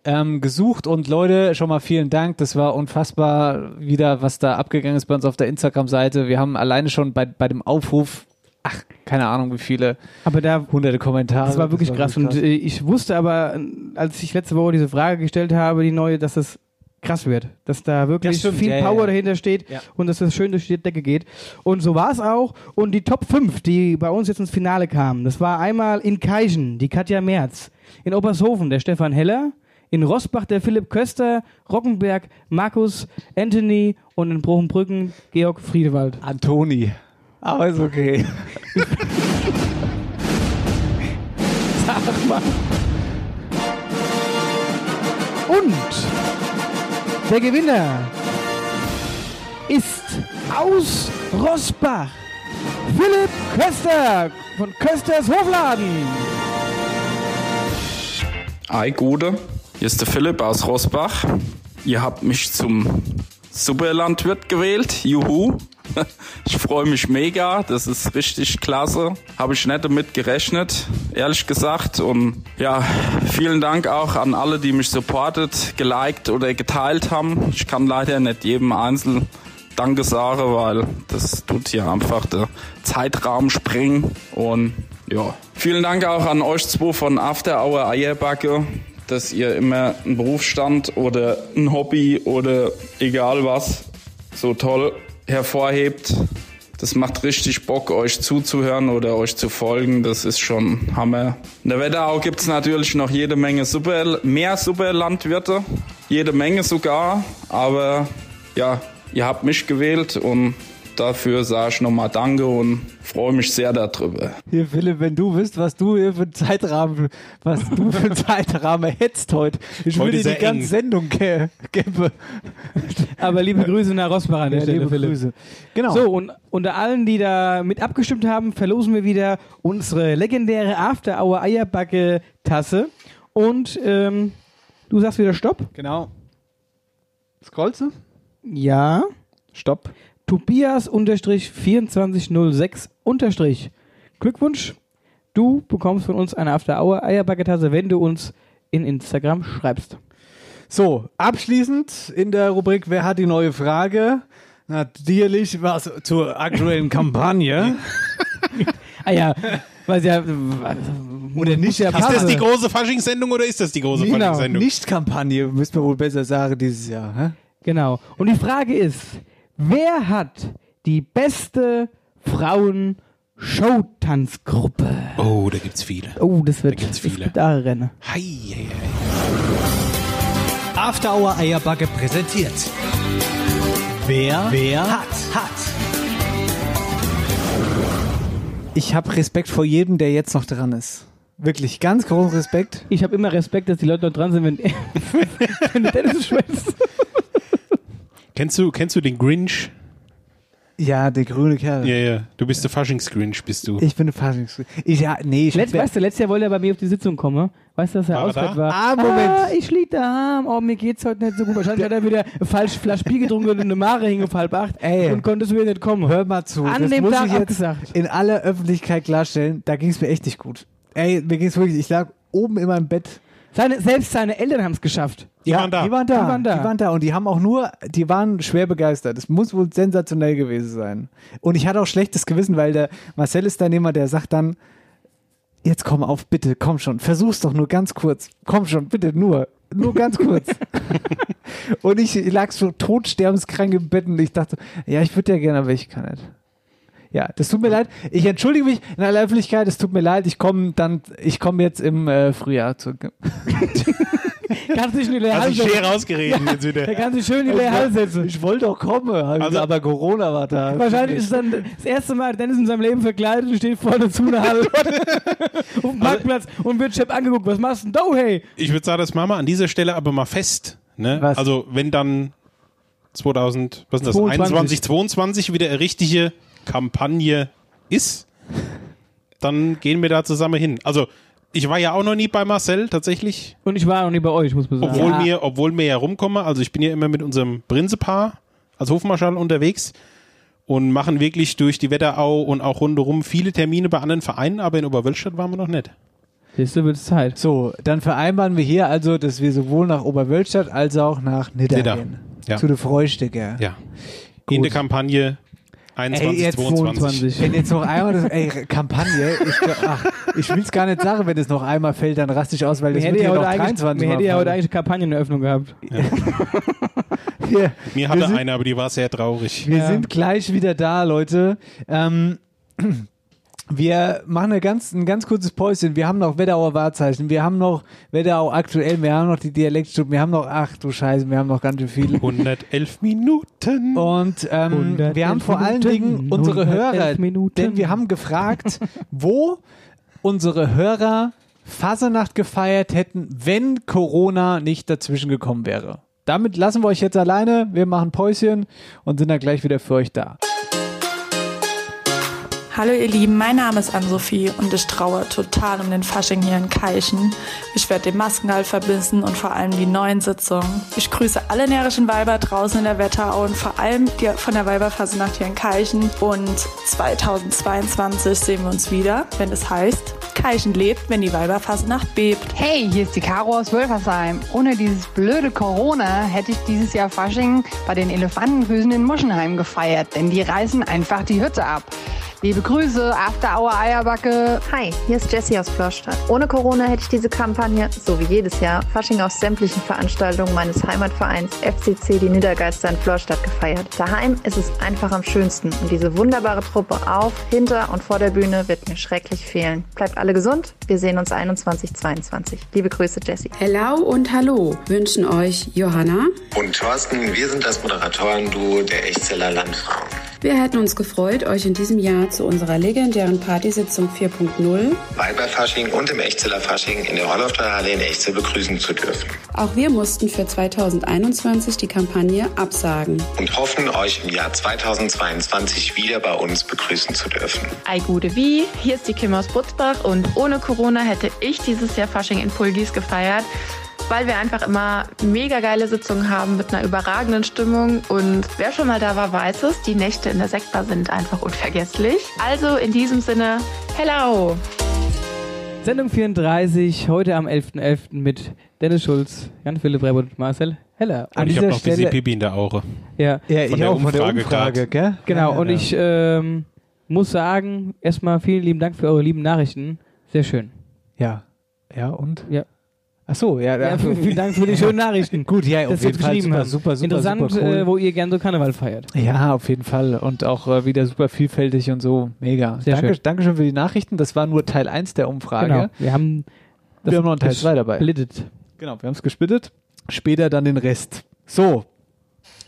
ähm, gesucht und Leute, schon mal vielen Dank. Das war unfassbar wieder, was da abgegangen ist bei uns auf der Instagram-Seite. Wir haben alleine schon bei, bei dem Aufruf, ach, keine Ahnung wie viele, Aber da, hunderte Kommentare. das war wirklich krass. Und äh, ich wusste aber, äh, als ich letzte Woche diese Frage gestellt habe, die neue, dass das krass wird. Dass da wirklich Das stimmt, viel ja, Power ja. dahinter steht Ja. und dass das schön durch die Decke geht. Und so war es auch. Und die Top 5, die bei uns jetzt ins Finale kamen, das war einmal in Keichen, die Katja Merz, in Obershofen, der Stefan Heller, in Rossbach der Philipp Köster, Rockenberg, Markus, Anthony und in Brochenbrücken Georg Friedewald. Antoni. Aber ist okay. Sag mal. Und der Gewinner ist aus Rossbach Philipp Köster von Kösters Hofladen. Hi Gute, hier ist der Philipp aus Rosbach. Ihr habt mich zum Superlandwirt gewählt. Juhu. Ich freue mich mega, das ist richtig klasse. Habe ich nicht damit gerechnet, ehrlich gesagt. Und ja, vielen Dank auch an alle, die mich supportet, geliked oder geteilt haben. Ich kann leider nicht jedem einzeln Danke sagen, weil das tut hier einfach der Zeitraum springen. Und ja, vielen Dank auch an euch zwei von After Hour Eierbacke, dass ihr immer einen Berufsstand oder ein Hobby oder egal was so toll hervorhebt. Das macht richtig Bock, euch zuzuhören oder euch zu folgen. Das ist schon Hammer. In der Wetterau gibt es natürlich noch jede Menge Super, mehr Superlandwirte. Jede Menge sogar. Aber ja, ihr habt mich gewählt und dafür sage ich nochmal Danke und freue mich sehr darüber. Hier, Philipp, wenn du wisst, was du hier für einen Zeitrahmen, was du für einen Zeitrahmen hättest heute, ich Heute würde ist die ganze eng. Sendung ge geben. Aber liebe Grüße nach Rossbach an der Ja, Stelle, liebe Philipp. Grüße. Genau. So, und unter allen, die da mit abgestimmt haben, verlosen wir wieder unsere legendäre After Hour Eierbacke Tasse. Und ähm, du sagst wieder Stopp? Genau. Scrollst du? Ja. Stopp. Tobias unterstrich 2406 unterstrich. Glückwunsch. Du bekommst von uns eine After Hour Eierbacke-Tasse, wenn du uns in Instagram schreibst. So, abschließend in der Rubrik Wer hat die neue Frage? Natürlich was zur aktuellen Kampagne. Ah ja, weil ja. Oder nicht ja Ist das die große Faschingssendung oder ist das die große Genau, Faschingssendung? Nicht-Kampagne, müsste man wohl besser sagen dieses Jahr. Hä? Genau. Und die Frage ist, wer hat die beste Frauen-Showtanzgruppe? Oh, da gibt's viele. Oh, das wird, gibt's das viele. da rennen. Hei, hei, hei. After Hour Eierbacke präsentiert. Wer, wer hat, hat. Ich habe Respekt vor jedem, der jetzt noch dran ist. Wirklich, ganz großen Respekt. Ich habe immer Respekt, dass die Leute noch dran sind, wenn, wenn Dennis schwätzt. Kennst du, kennst du den Grinch? Ja, der grüne Kerl. Ja, ja. Du bist der Faschings-Grinch, bist du. Ich bin ein Faschings. Ich, ja, nee, ich Letzt, weißt du, letztes Jahr wollte er bei mir auf die Sitzung kommen. Weißt du, dass er War er ausfällt da? war? Ah, Moment. Ah, ich lieg da. Oh, mir geht's heute nicht so gut. Wahrscheinlich hat er wieder ein falsch Flasch Bier getrunken und eine Mare hing auf halb acht. Ey. Und konntest wieder nicht kommen. Hör mal zu. An das dem muss Tag ich jetzt abgesagt. in aller Öffentlichkeit klarstellen. Da ging es mir echt nicht gut. Ey, mir ging es wirklich. Ich lag oben in meinem Bett. Seine, selbst seine Eltern haben es geschafft. Die waren da. Die waren da. Die waren da. Die waren da. Und die haben auch nur, die waren schwer begeistert. Das muss wohl sensationell gewesen sein. Und ich hatte auch schlechtes Gewissen, weil der Marcel ist dann jemand, der sagt dann, jetzt komm auf, bitte, komm schon, versuch's doch nur ganz kurz. Komm schon, bitte, nur. Nur ganz kurz. und ich lag so todsterbenskrank im Bett und ich dachte, ja, ich würde ja gerne, aber ich kann nicht. Ja, das tut mir leid. Ich entschuldige mich in aller Öffentlichkeit. Es tut mir leid. Ich komme dann, ich komme jetzt im äh, Frühjahr zurück. Kannst dich in die leere Hast schwer setzen. rausgeredet jetzt wieder. Der kann sich schön in die leere setzen. Ich wollte doch kommen, also, aber Corona war da. Wahrscheinlich ist dann das erste Mal Dennis in seinem Leben verkleidet und steht vorne zu einer Halle auf dem Parkplatz und wird Chef angeguckt. Was machst du denn da, hey? Ich würde sagen, das machen wir an dieser Stelle aber mal fest. Ne? Was? Also wenn dann 2000, was ist das, 22. 21, 22 wieder eine richtige Kampagne ist, dann gehen wir da zusammen hin. Also ich war ja auch noch nie bei Marcel tatsächlich, Und ich war noch nie bei euch, muss man sagen. obwohl Ja. mir, obwohl wir ja rumkommen. Also ich bin ja immer mit unserem Prinzepaar als Hofmarschall unterwegs und machen wirklich durch die Wetterau und auch rundherum viele Termine bei anderen Vereinen, aber in Oberwölstadt waren wir noch nicht. Siehst du, wird es Zeit. So, dann vereinbaren wir hier also, dass wir sowohl nach Oberwölstadt als auch nach Nidda Nidda, gehen. ja. Zu der Freustiger. Ja. In der Kampagne 21, Ey, jetzt 22. Wenn jetzt noch einmal das, ey, Kampagne, ich, ach, ich will es gar nicht sagen, wenn es noch einmal fällt, dann raste ich aus, weil Wir das hätten wird ja ja heute noch eigentlich, 23 wir hätten ja heute eigentlich Kampagneneröffnung gehabt. Wir, Mir hatte sind, eine, aber die war sehr traurig. wir Ja. sind gleich wieder da, Leute. Ähm, wir machen eine ganz, ein ganz kurzes Päuschen. Wir haben noch Wetterauer Wahrzeichen, wir haben noch Wetterau aktuell, wir haben noch die Dialektstunden, wir haben noch, ach du Scheiße, wir haben noch ganz schön viel. 111 Minuten. Und ähm, 111 wir haben vor allen Minuten, Dingen unsere 111 Hörer, Minuten. denn wir haben gefragt, wo unsere Hörer Fasenacht gefeiert hätten, wenn Corona nicht dazwischen gekommen wäre. Damit lassen wir euch jetzt alleine. Wir machen Päuschen und sind dann gleich wieder für euch da. Hallo ihr Lieben, mein Name ist Ann-Sophie und ich traue total um den Fasching hier in Keichen. Ich werde den Maskenhalt verbissen und vor allem die neuen Sitzungen. Ich grüße alle närrischen Weiber draußen in der Wetterau und vor allem die von der Weiberfasenacht hier in Keichen. Und 2022 sehen wir uns wieder, wenn es heißt, Keichen lebt, wenn die Weiberfasenacht bebt. Hey, hier ist die Caro aus Wölfersheim. Ohne dieses blöde Corona hätte ich dieses Jahr Fasching bei den Elefantenfüßen in Muschenheim gefeiert, denn die reißen einfach die Hütte ab. Liebe Grüße, After Hour Eierbacke. Hi, hier ist Jessie aus Florstadt. Ohne Corona hätte ich diese Kampagne, so wie jedes Jahr, Fasching auf sämtlichen Veranstaltungen meines Heimatvereins FCC Die Niedergeister in Florstadt gefeiert. Daheim ist es einfach am schönsten und diese wunderbare Truppe auf, hinter und vor der Bühne wird mir schrecklich fehlen. Bleibt alle gesund, wir sehen uns 2122. Liebe Grüße, Jessie. Hello und Hallo wünschen euch Johanna. Und Thorsten, wir sind das Moderatoren-Duo der Echtzeller Landfrauen. Wir hätten uns gefreut, euch in diesem Jahr zu unserer legendären Partysitzung 4.0 Weiberfasching und im Echtzeller Fasching in der Horlofter Halle in Echtzell begrüßen zu dürfen. Auch wir mussten für 2021 die Kampagne absagen. Und hoffen, euch im Jahr 2022 wieder bei uns begrüßen zu dürfen. Ei gute wie, hier ist die Kim aus Butzbach und ohne Corona hätte ich dieses Jahr Fasching in Pulgis gefeiert, weil wir einfach immer mega geile Sitzungen haben mit einer überragenden Stimmung und wer schon mal da war, weiß es, die Nächte in der Sektbar sind einfach unvergesslich. Also in diesem Sinne, hello! Sendung 34, heute am 11.11. mit Dennis Schulz, Jan-Philipp Rebbe und Marcel Heller. Und ich habe noch diese Pipi in der Aure. Ja, Ja, Von ich der auch von der Umfrage Umfrage, grad. gell? Genau, Ja, und ja. ich ähm, muss sagen, erstmal vielen lieben Dank für eure lieben Nachrichten. Sehr schön. Ja. Ja, und? Ja. Ach so, ja. Ja, vielen Dank für die schönen Nachrichten. Gut, ja, auf jeden Fall super, super, super, Interessant, super cool. äh, wo ihr gern so Karneval feiert. Ja, auf jeden Fall. Und auch äh, wieder super vielfältig und so. Mega. Sehr Danke, schön. Dankeschön für die Nachrichten. Das war nur Teil 1 der Umfrage. Genau. Wir haben Wir haben noch einen Teil 2 dabei. gesplittet. Genau, wir haben es gesplittet. Später dann den Rest. So.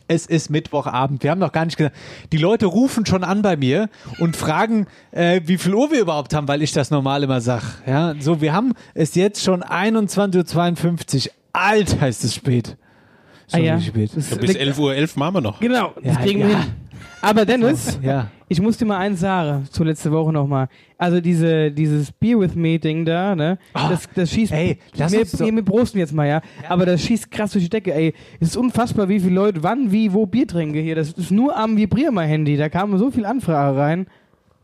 Es ist Mittwochabend. Wir haben noch gar nicht gesagt. Die Leute rufen schon an bei mir und fragen, äh, wie viel Uhr wir überhaupt haben, weil ich das normal immer sag. Ja, so, wir haben es jetzt schon 21.52 Uhr. Alter, ist es spät. Ah Schon ja. wie spät. Ja, bis liegt- 11.11 Uhr 11 machen wir noch. Genau, das Ja, kriegen ja. Aber Dennis, Ja. ich muss dir mal eins sagen, zu letzte Woche nochmal. Also diese, dieses Beer with Me Ding da, ne? das, das schießt, ey, lass wir, uns doch- wir prosten jetzt mal, ja? Aber das schießt krass durch die Decke, ey. Es ist unfassbar, wie viele Leute wann, wie, wo Bier trinken hier. Das ist nur am Vibrier-My-Handy. Da kam so viel Anfrage rein.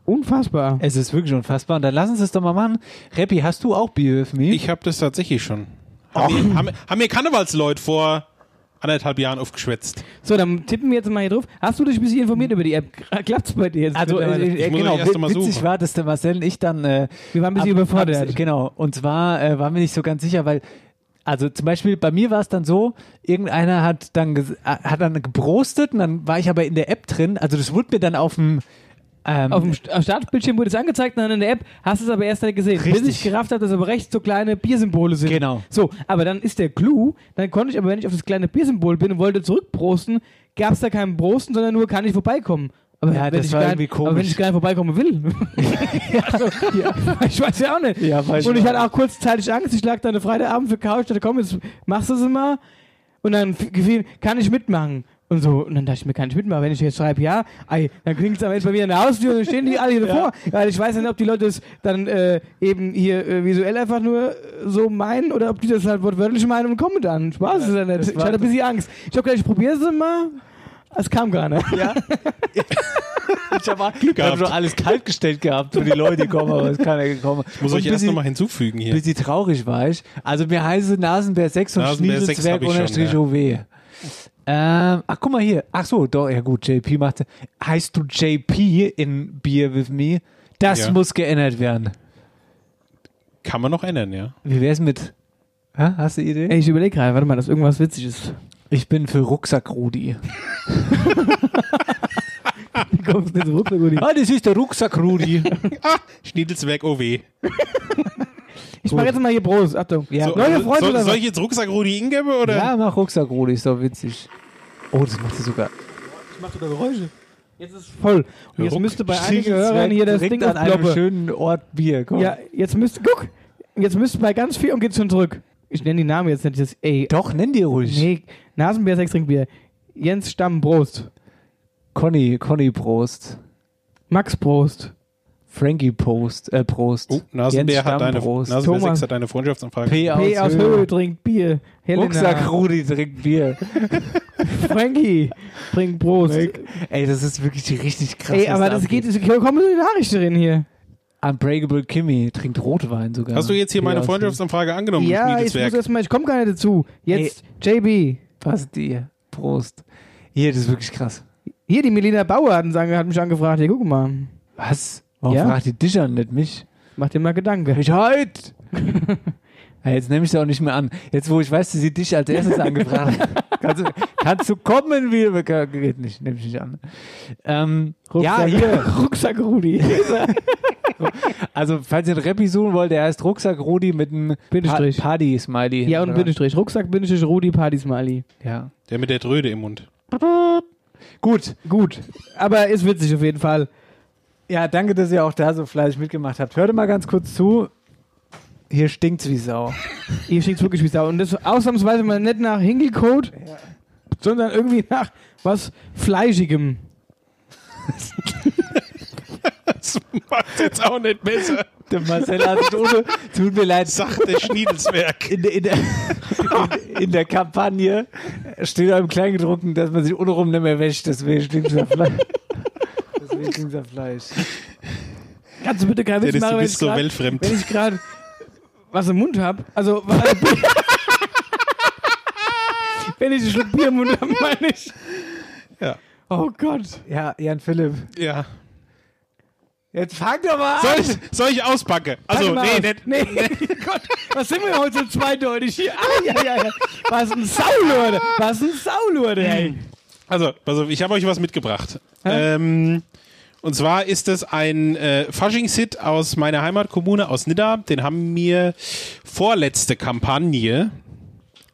Unfassbar. Es ist wirklich unfassbar. Und dann lass uns das doch mal machen. Reppi, hast du auch Beer with me? Ich habe das tatsächlich schon. Haben wir, haben, haben mir Karnevalsleute vor anderthalb Jahren aufgeschwätzt. So, dann tippen wir jetzt mal hier drauf. Hast du dich ein bisschen informiert über die App? Klappt's bei dir jetzt? Also, äh, äh, muss genau, erst mal witzig war, dass der Marcel und ich dann. Äh, Wir waren ein bisschen ab- überfordert. ab- Genau, und zwar äh, waren wir nicht so ganz sicher, weil. Also zum Beispiel bei mir war es dann so, irgendeiner hat dann ges- äh, hat dann gebrostet und dann war ich aber in der App drin. Also das wurde mir dann auf dem Ähm, Auf dem St- Startbildschirm wurde es angezeigt, dann in der App hast du es aber erst nicht gesehen. Bis Richtig. ich gerafft habe, dass aber rechts so kleine Biersymbole sind. Genau. So, aber dann ist der Clou, dann konnte ich aber, wenn ich auf das kleine Biersymbol bin und wollte zurückprosten, gab es da keinen Prosten, sondern nur kann ich vorbeikommen. Aber Ja, wenn das ich gar, irgendwie Aber wenn komisch. ich gar nicht vorbeikommen will. also, ja, ich weiß ja auch nicht. Ja, und ich hatte auch kurzzeitig Angst. Ich lag da eine Freitagabend für Couch, dachte, komm, jetzt machst du es mal. Und dann gefiel, kann ich mitmachen. Und so, und dann dachte ich mir, kann ich mitmachen? Wenn ich jetzt schreibe, ja, ei, dann klingt es am Ende bei mir in der Haustür und dann stehen die alle hier davor. Weil ich weiß nicht, ob die Leute es dann äh, eben hier äh, visuell einfach nur äh, so meinen oder ob die das halt wortwörtlich meinen und kommen dann. Spaß ist ja nicht. Ich hatte ein bisschen Angst. Ich habe gedacht, ich probiere es mal. Es kam gar nicht. Ja. ich habe Glück hab gehabt. schon alles kaltgestellt gehabt für die Leute, die kommen, aber es ist keiner gekommen. Ich muss euch erst nochmal hinzufügen hier. Bisschen traurig war ich. Also mir heißt es Nasenbär 6 und Nasenbär 6 Schniedelzwerg hab ich schon, unterstrich ja. OW. Ähm, ach, guck mal hier. Ach so, doch, ja gut, JP machte. Heißt du JP in Beer with Me? Das Ja. muss geändert werden. Kann man noch ändern, ja. Wie wär's mit. Hä? Hast du eine Idee? Ey, ich überlege gerade, warte mal, dass irgendwas witzig ist. Ich bin für Rucksack-Rudi. Wie kommst du denn so Rucksack, Rudi? Ah, das ist der Rucksack-Rudi. Schniedelswerk OW. Ich mache jetzt mal hier Prost. Achtung. Ja. So, Neue soll, Freunde soll, oder soll ich jetzt Rucksack Rudi ingeben oder? ja, mach Rucksack-Rudi, ist doch witzig. Oh, das macht sie sogar. Ich mache sogar Geräusche. Jetzt ist voll. Und jetzt Ruck- müsste bei einigen Hörern hier das Ding an einem schönen Ort Bier. Komm. Ja, jetzt müsste, guck, jetzt müsste bei ganz viel und geht schon zurück. Ich nenne die Namen jetzt nicht. Das, ey, Doch, nenn dir ruhig. nee, Nasenbär, Sechs Trinkbier. Jens Stamm, Prost. Conny, Conny Prost. Max, Prost. Frankie Post, äh, Prost. Oh, Nasenbär, hat deine. Nasenbär Thomas. 6 hat deine Freundschaftsanfrage. P aus, P aus Höhe. Trinkt Bier. Helena. Rucksack Rudi trinkt Bier. Frankie trinkt Prost. Ey, das ist wirklich richtig krass. Ey, was aber da das geht, es kommen so die Nachrichten drin hier. Unbreakable Kimmy trinkt Rotwein sogar. Hast du jetzt hier P meine Freundschaftsanfrage angenommen, ja, ich muss ich komme gar nicht dazu. Jetzt JB. Höhe. Passt dir. Prost. Hier, das ist wirklich krass. Hier, die Melina Bauer hat, hat mich angefragt. Hier, guck mal. Was? Warum Ja? fragt die dich an, nicht mich? Mach dir mal Gedanken. Ich halt! ja, jetzt nehme ich sie auch nicht mehr an. Jetzt, wo ich weiß, dass sie dich als erstes angefragt hat. Kannst du, kannst du kommen, wie geht nicht, nehme ich nicht an. Ähm, ja, Rucksack- hier. Rucksack Rudi. Also, falls ihr einen Rappi suchen wollt, der heißt Rucksack Rudi mit einem Bindestrich. Pa Party-Smiley. ja, und? Bindestrich. Rucksack, Bindestrich, Rudi, Party Smiley. Ja. Der mit der Tröde im Mund. Gut. Gut. Aber ist witzig auf jeden Fall. Ja, danke, dass ihr auch da so fleißig mitgemacht habt. Hört mal ganz kurz zu. Hier stinkt's wie Sau. Hier schickt's wirklich wie Sau. Und das ausnahmsweise mal nicht nach Hinkelcode, sondern irgendwie nach was Fleischigem. Das macht jetzt auch nicht besser. Der Marcel hat es ohne, tut mir leid, Sagt der Schniedelswerk. in, in, der, in, in der Kampagne steht auch im Kleingedruckten, dass man sich untenrum nicht mehr wäscht, deswegen stinkt nach Nach Fleisch. Kannst du bitte keinen Witz machen, wenn ich so grad-. Wenn ich gerade was im Mund habe. Also, also wenn ich einen Schluck Bier im Mund habe, meine ich. Ja. Oh Gott. Ja, Jan Philipp. Ja. Jetzt fang doch mal Soll an! ich, soll ich auspacken? Also, nee, aus. nicht. Nee, Gott, was sind wir heute so zweideutig hier? Ah, ja, ja, ja. Was ein Saulurde. Was ein Saulurde, ey. Also, pass auf, ich habe euch was mitgebracht. Ähm, und zwar ist es ein äh, Faschingshit aus meiner Heimatkommune, aus Nidda. Den haben mir vorletzte Kampagne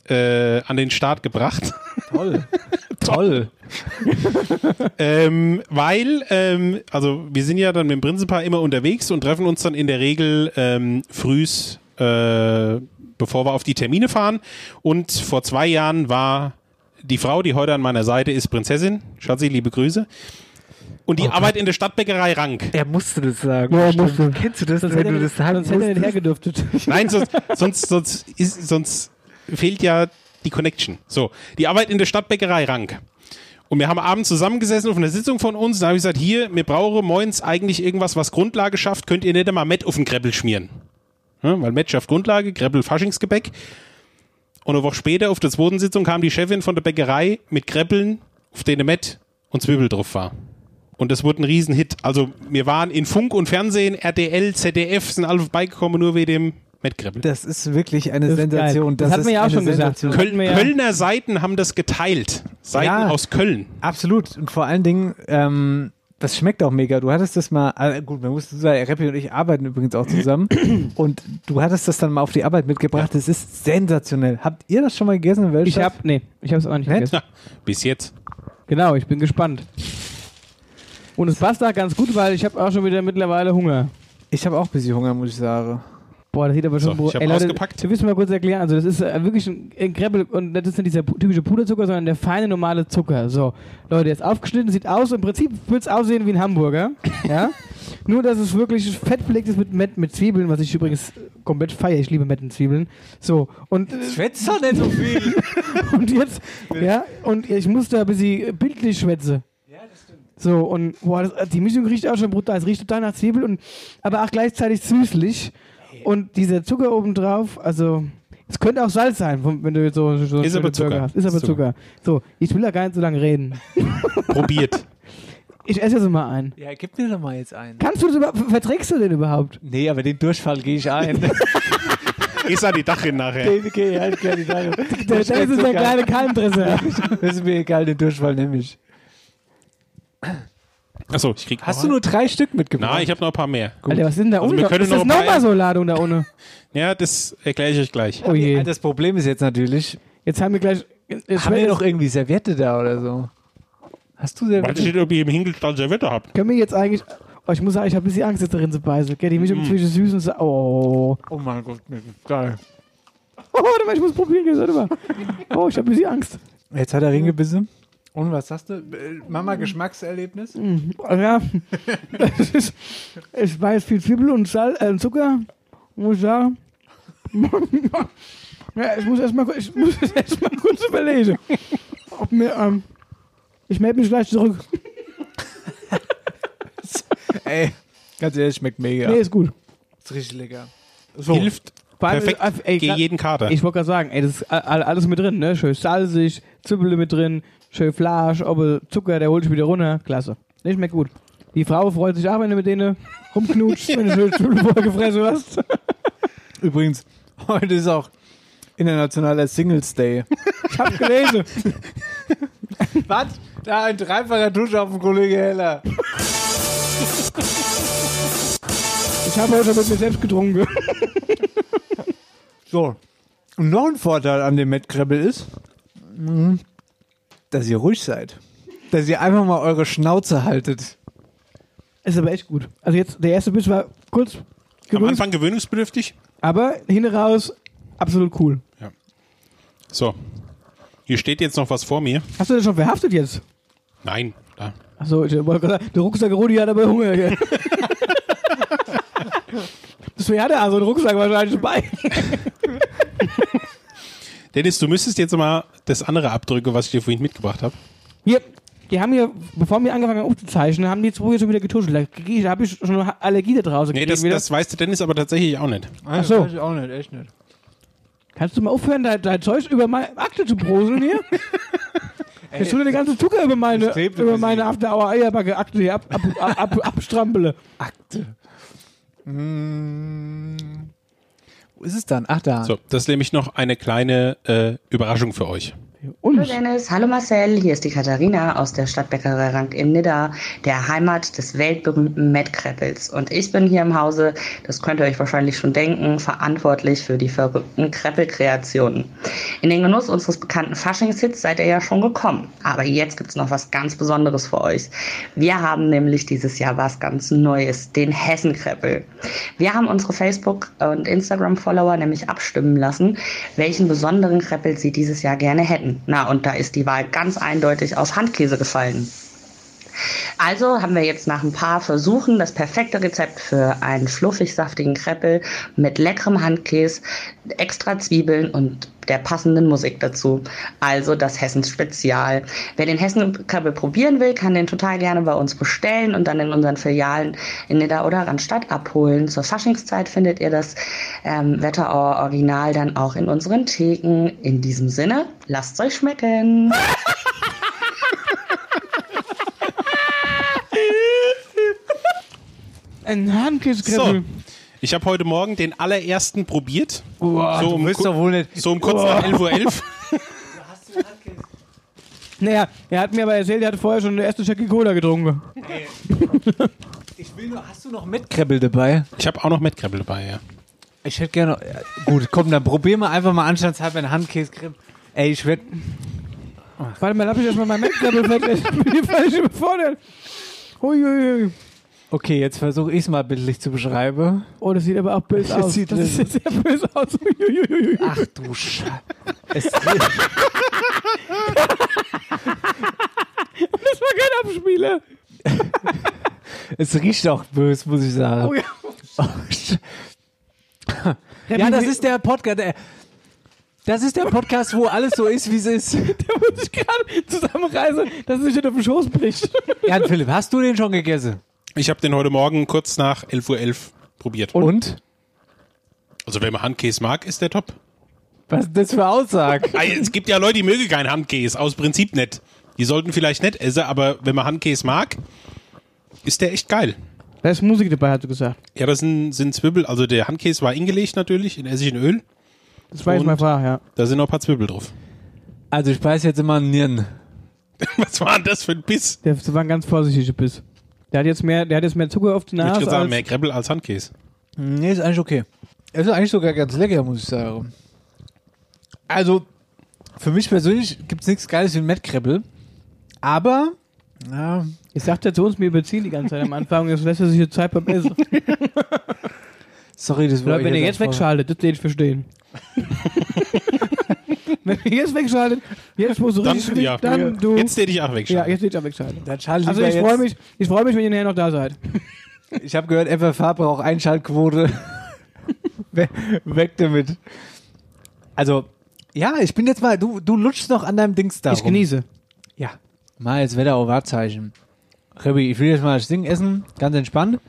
äh, an den Start gebracht. Toll. Toll. ähm, weil, ähm, also wir sind ja dann mit dem Prinzenpaar immer unterwegs und treffen uns dann in der Regel ähm, frühs, äh, bevor wir auf die Termine fahren. Und vor zwei Jahren war die Frau, die heute an meiner Seite ist, Prinzessin. Schatzi, liebe Grüße. Und die Arbeit in der Stadtbäckerei Rank. Er musste das sagen. Ja, er musste. Kennst du das, Sonst wenn hätte, du das sagen sonst hätte er nicht musstest? hergedürftet. Nein, sonst, sonst, sonst, ist, sonst fehlt ja die Connection. So, die Arbeit in der Stadtbäckerei Rank. Und wir haben abends zusammengesessen auf einer Sitzung von uns. Da habe ich gesagt, hier, wir brauchen moins eigentlich irgendwas, was Grundlage schafft. Könnt ihr nicht einmal Met auf den Kreppel schmieren? Ja, weil Met schafft Grundlage, Kreppel Faschingsgebäck. Und eine Woche später auf der zweiten Sitzung kam die Chefin von der Bäckerei mit Kreppeln, auf denen Met und Zwiebel drauf war. Und das wurde ein Riesenhit. Also wir waren in Funk und Fernsehen, RTL, ZDF, sind alle vorbeigekommen, nur wegen dem Mettkreppel. Das ist wirklich eine Das ist Sensation. Das hatten ist wir ja auch eine schon gesagt. Sensation. Köl- Kölner Seiten haben das geteilt. Seiten Ja. aus Köln. Absolut. Und vor allen Dingen, ähm, Das schmeckt auch mega. Du hattest das mal, also gut, man muss sagen, Reppi und ich arbeiten übrigens auch zusammen. und du hattest das dann mal auf die Arbeit mitgebracht. Das ist sensationell. Habt ihr das schon mal gegessen in Weltstadt? Ich hab, nee, ich hab's auch nicht Nett? gegessen. Bis jetzt. Genau, ich bin gespannt. Und es passt auch ganz gut, weil ich habe auch schon wieder mittlerweile Hunger. Ich habe auch ein bisschen Hunger, muss ich sagen. Boah, das sieht aber schon... So, ich hab Ey, Leute, ausgepackt. Wir müssen mal kurz erklären. Also das ist äh, wirklich ein, ein Kreppel und das ist nicht dieser typische Puderzucker, sondern der feine normale Zucker. So, Leute, ist aufgeschnitten, sieht aus, im Prinzip wird es aussehen wie ein Hamburger. ja? Nur, dass es wirklich fett belegt ist mit, mit, mit Zwiebeln, was ich übrigens komplett feiere. Ich liebe Mettenzwiebeln. So, und... Schwätzt doch nicht so viel. und jetzt, ja, und ich muss da ein bisschen bildlich schwätze. So, und boah, das, die Mischung riecht auch schon brutal. Es riecht total nach Zwiebel, und, aber auch gleichzeitig süßlich. Und dieser Zucker obendrauf, also, es könnte auch Salz sein, wenn du jetzt so, so Ist aber Zucker. Burger hast. Ist aber Ist Zucker. So, ich will da gar nicht so lange reden. Probiert. Ich esse jetzt mal einen. Ja, gib mir doch mal jetzt einen. Kannst du das überhaupt, verträgst du den überhaupt? Nee, aber den Durchfall gehe ich ein. Ist an die Dachin nachher. Okay, okay, halt klar, die Sache. Der, das ist der kleine Keimdresser. Das ist mir egal, den Durchfall nehme ich. Achso, ich krieg Hast du nur drei Stück mitgebracht? Na, ich habe noch ein paar mehr. Alter, was ist denn da Also unten? ist noch das nochmal so Ladung da unten? Ja, das erkläre ich euch gleich. Oh je. Das Problem ist jetzt natürlich, Jetzt haben wir gleich... Jetzt haben wir noch irgendwie Serviette da oder so? Hast du Weiß Serviette? ich nicht, ob ihr im Hinkelstall Serviette habt. Können wir jetzt eigentlich. Oh, ich muss sagen, ich habe ein bisschen Angst, jetzt darin zu beißen. Gell, die Mischung Mm. zwischen süß und sa Oh. Oh mein Gott, geil. Oh, warte mal, ich muss probieren. Gell, warte mal. Oh, ich habe ein bisschen Angst. Jetzt hat er reingebissen. Und was sagst du? Äh, Mama, Geschmackserlebnis? Mhm. Ja. Es ist, ich weiß viel Zwiebel und Sal äh, Zucker. Muss ich sagen. ja, ich muss erstmal ich muss erst mal kurz überlegen. Ob mir, ähm, ich melde mich gleich zurück. Ey, ganz ehrlich, schmeckt mega. Nee, ist gut. Ist richtig lecker. So. Hilft perfekt ey, grad- jeden Kater. Ich wollte gerade sagen, ey, das ist alles mit drin, ne? Schön salzig, Zwiebeln mit drin, schön Fleisch, aber Zucker, der holt sich wieder runter. Klasse. Nicht schmeckt gut. Die Frau freut sich auch, wenn du mit denen rumknutscht, wenn du schön vorher gefressen hast. Übrigens, heute ist auch internationaler Singles Day. Ich hab gelesen. Was? Da ein dreifacher Dusch auf dem Kollege Heller. Ich habe heute mit mir selbst getrunken. So. Und noch ein Vorteil an dem Mettkrebbel ist, mhm, dass ihr ruhig seid. Dass ihr einfach mal eure Schnauze haltet. Ist aber echt gut. Also jetzt, der erste Biss war kurz Am Anfang gewöhnungsbedürftig. aber hin raus absolut cool. So. Hier steht jetzt noch was vor mir. Hast du das schon verhaftet jetzt? Nein. Da. Achso, ich wollte gerade sagen, der Rucksack Rudi hat aber Hunger. Gell? Deswegen hat er also einen Rucksack wahrscheinlich dabei. Dennis, du müsstest jetzt mal das andere abdrücken, was ich dir vorhin mitgebracht habe. Hier, die haben hier, bevor wir angefangen haben aufzuzeichnen, haben die zwei hier schon wieder getuschelt. Da habe ich schon eine Allergie da draußen. Nee, gekriegt das, das weiß der Dennis aber tatsächlich auch nicht. Ach so. ich auch nicht, echt nicht. Kannst du mal aufhören, dein, dein Zeug über meine Akte zu broseln hier? Jetzt tut dir den ganzen Zucker über meine, Das über ein meine After Hour Eierbacke Akte hier ab, ab, ab, ab, abstrampele. Akte. Hm. Ist es dann? Ach, da. So, das ist nämlich noch eine kleine äh, Überraschung für euch. Hallo Dennis, hallo Marcel, hier ist die Katharina aus der Stadtbäckerei Rank in Nidda, der Heimat des weltberühmten Mettkreppels. Und ich bin hier im Hause, das könnt ihr euch wahrscheinlich schon denken, verantwortlich für die verrückten Kreppelkreationen. In den Genuss unseres bekannten Faschingshits seid ihr ja schon gekommen. Aber jetzt gibt's noch was ganz Besonderes für euch. Wir haben nämlich dieses Jahr was ganz Neues, den Hessenkreppel. Wir haben unsere Facebook- und Instagram-Follower nämlich abstimmen lassen, welchen besonderen Kreppel sie dieses Jahr gerne hätten. Na, und da ist die Wahl ganz eindeutig auf Handkäse gefallen. Also haben wir jetzt nach ein paar Versuchen das perfekte Rezept für einen fluffig saftigen Kreppel mit leckerem Handkäse, extra Zwiebeln und der passenden Musik dazu. Also das Hessens Spezial. Wer den Hessen-Kreppel probieren will, kann den total gerne bei uns bestellen und dann in unseren Filialen in Nidda oder Randstadt abholen. Zur Faschingszeit findet ihr das ähm, Wetterauer Original dann auch in unseren Theken. In diesem Sinne, lasst's euch schmecken. Ein Handkäsekreppel. So, ich habe heute Morgen den allerersten probiert. Boah, so, du um willst ku- doch wohl nicht. so um kurz Boah. nach 11.11 Uhr. Naja, er hat mir aber erzählt, er hatte vorher schon eine erste Jackie Cola getrunken. Ich will nur, hast du noch Mettkrebbel dabei? Ich habe auch noch Mettkrebbel dabei, ja. Ich hätte gerne. Ja, gut, komm, dann probieren wir einfach mal anstandshalber einen Handkäse. Ey, ich werd. Warte mal, lass mich erstmal mein Mettkrebbel fertig. Ich bin hier völlig überfordert. Huiuiui. Okay, jetzt versuche ich es mal bildlich zu beschreiben. Oh, das sieht aber auch böse aus. sieht das sieht sehr böse aus. Ach du Scheiße. Das war kein Abspieler. es riecht auch böse, muss ich sagen. Oh ja. ja, das ist der Podcast. Der, das ist der Podcast, wo alles so ist, wie es ist. Der muss sich gerade zusammenreißen, dass es sich nicht auf den Schoß bricht. Jan Philipp, hast du den schon gegessen? Ich habe den heute Morgen kurz nach 11.11 Uhr probiert. Und? Also wenn man Handkäse mag, ist der top. Was ist das für Aussage? Ey, es gibt ja Leute, die mögen keinen Handkäse, aus Prinzip nicht. Die sollten vielleicht nicht essen, aber wenn man Handkäse mag, ist der echt geil. Da ist Musik dabei, hat du gesagt. Ja, das sind, sind Zwiebel, also der Handkäse war eingelegt natürlich in Essig und Öl. Das war jetzt mal Frage, ja. Da sind noch ein paar Zwiebel drauf. Also ich beiß jetzt immer einen Nieren. Was war denn das für ein Biss? Der das war ein ganz vorsichtiger Biss. Der hat jetzt mehr, der hat jetzt mehr Zucker auf die Ich würde Nase. sagen, als, mehr Krebbel als Handkäse. Nee, ist eigentlich okay. Es ist eigentlich sogar ganz lecker, muss ich sagen. Also, für mich persönlich gibt es nichts Geiles wie ein Mettkrebbel. Aber, ja, ich sagte zu uns, mir überziehen die ganze Zeit am Anfang, jetzt lässt er sich die Zeit beim Essen. sorry, das war Oder wenn ihr jetzt wegschaltet, das will ich verstehen. wenn ihr jetzt wegschaltet, jetzt wo so Dann, richtig ja, dann du. jetzt hätte ich auch ja, wegschalten. jetzt will ich auch wegschalten. Dann schalt Also ich freue mich, ich freue mich, wenn ihr nachher noch da seid. Ich habe gehört, FFH braucht Einschaltquote. We- Weg damit. Also, ja, ich bin jetzt mal, du, du lutschst noch an deinem Dings da. Ich genieße. Ja. Mal jetzt Wetter auf Wahrzeichen. Rebi, ich will jetzt mal das Ding essen, ganz entspannt.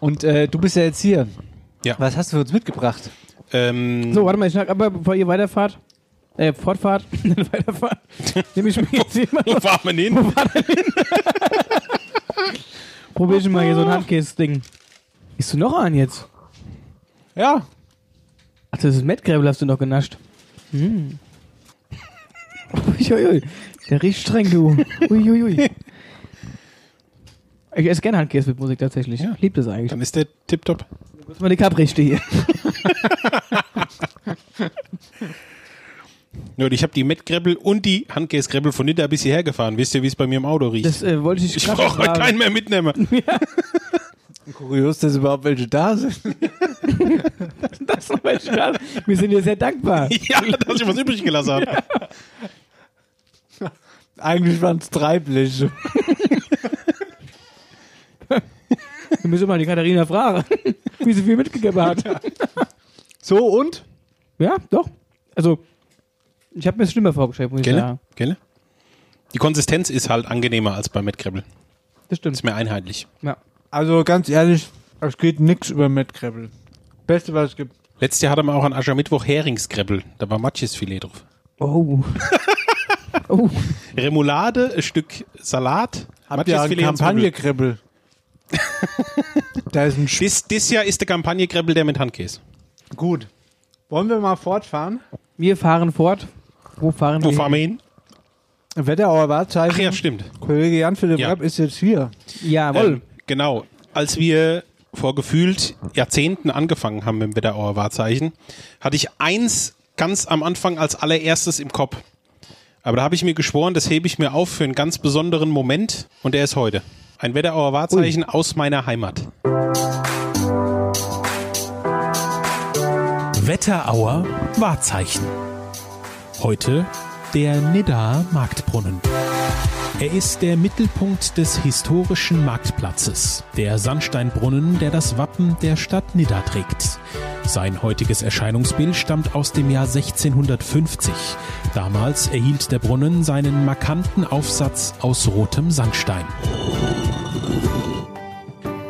Und äh, du bist ja jetzt hier. Ja. Was hast du für uns mitgebracht? Ähm, So, warte mal, ich schlag aber, bevor ihr weiterfahrt, äh, fortfahrt, weiterfahrt, nehme ich mir jetzt hier mal, wo fahren wir hin? probier ich mal hier so ein Handkäse-Ding. Isst du noch einen jetzt? Ja. Ach, das ist Mettgräbel, hast du noch genascht. Hm. Uiuiui. Der riecht streng, du. Uiuiui. Ich esse gerne Handkäse mit Musik tatsächlich. Ich lieb das eigentlich. Dann ist der tipptopp. Kurz mal die Kaprichte hier. Nur, ich habe die Mettkrebbel und die Handkäsekrebbel von hinter bis hierher gefahren. Wisst ihr, wie es bei mir im Auto riecht? Das äh, wollte ich ich brauche heute keinen mehr mitnehmen. Kurios, dass überhaupt welche da sind. Das ist aber schade. Wir sind dir sehr dankbar. ja, dass ich was übrig gelassen habe. Eigentlich waren es drei Bleche. Wir müssen mal die Katharina fragen, wie sie viel mitgegeben hat. So und? Ja, doch. Also, ich habe mir es schlimmer vorgestellt, muss ich Gelle? sagen. Gelle? Die Konsistenz ist halt angenehmer als bei Mettkrebbel. Das stimmt. Ist mehr einheitlich. Ja. Also ganz ehrlich, es geht nix über Mettkrebbel. Beste, was es gibt. Letztes Jahr hatten wir auch an Aschermittwoch Heringskrebbel. Da war Matschesfilet drauf. Oh. oh. Remoulade, ein Stück Salat, Habt ihr einen. Kampagnekrebbel? da ist ein Sch Dies, dies Jahr ist der Kampagnekrebbel der mit Handkäse. Gut. Wollen wir mal fortfahren? Wir fahren fort. Wo fahren Wo wir? fahren wir hin? Wetterauer Wahrzeichen. Ach ja, stimmt. Kollege Jan Philipp Ja. Rapp ist jetzt hier. Jawohl. Ähm, genau. Als wir vor gefühlt Jahrzehnten angefangen haben mit dem Wetterauer Wahrzeichen, hatte ich eins ganz am Anfang als allererstes im Kopf. Aber da habe ich mir geschworen, das hebe ich mir auf für einen ganz besonderen Moment und der ist heute. Ein Wetterauer Wahrzeichen aus meiner Heimat. Wetterauer Wahrzeichen. Heute der Nidda Marktbrunnen. Er ist der Mittelpunkt des historischen Marktplatzes, der Sandsteinbrunnen, der das Wappen der Stadt Nidda trägt. Sein heutiges Erscheinungsbild stammt aus dem Jahr 1650. Damals erhielt der Brunnen seinen markanten Aufsatz aus rotem Sandstein.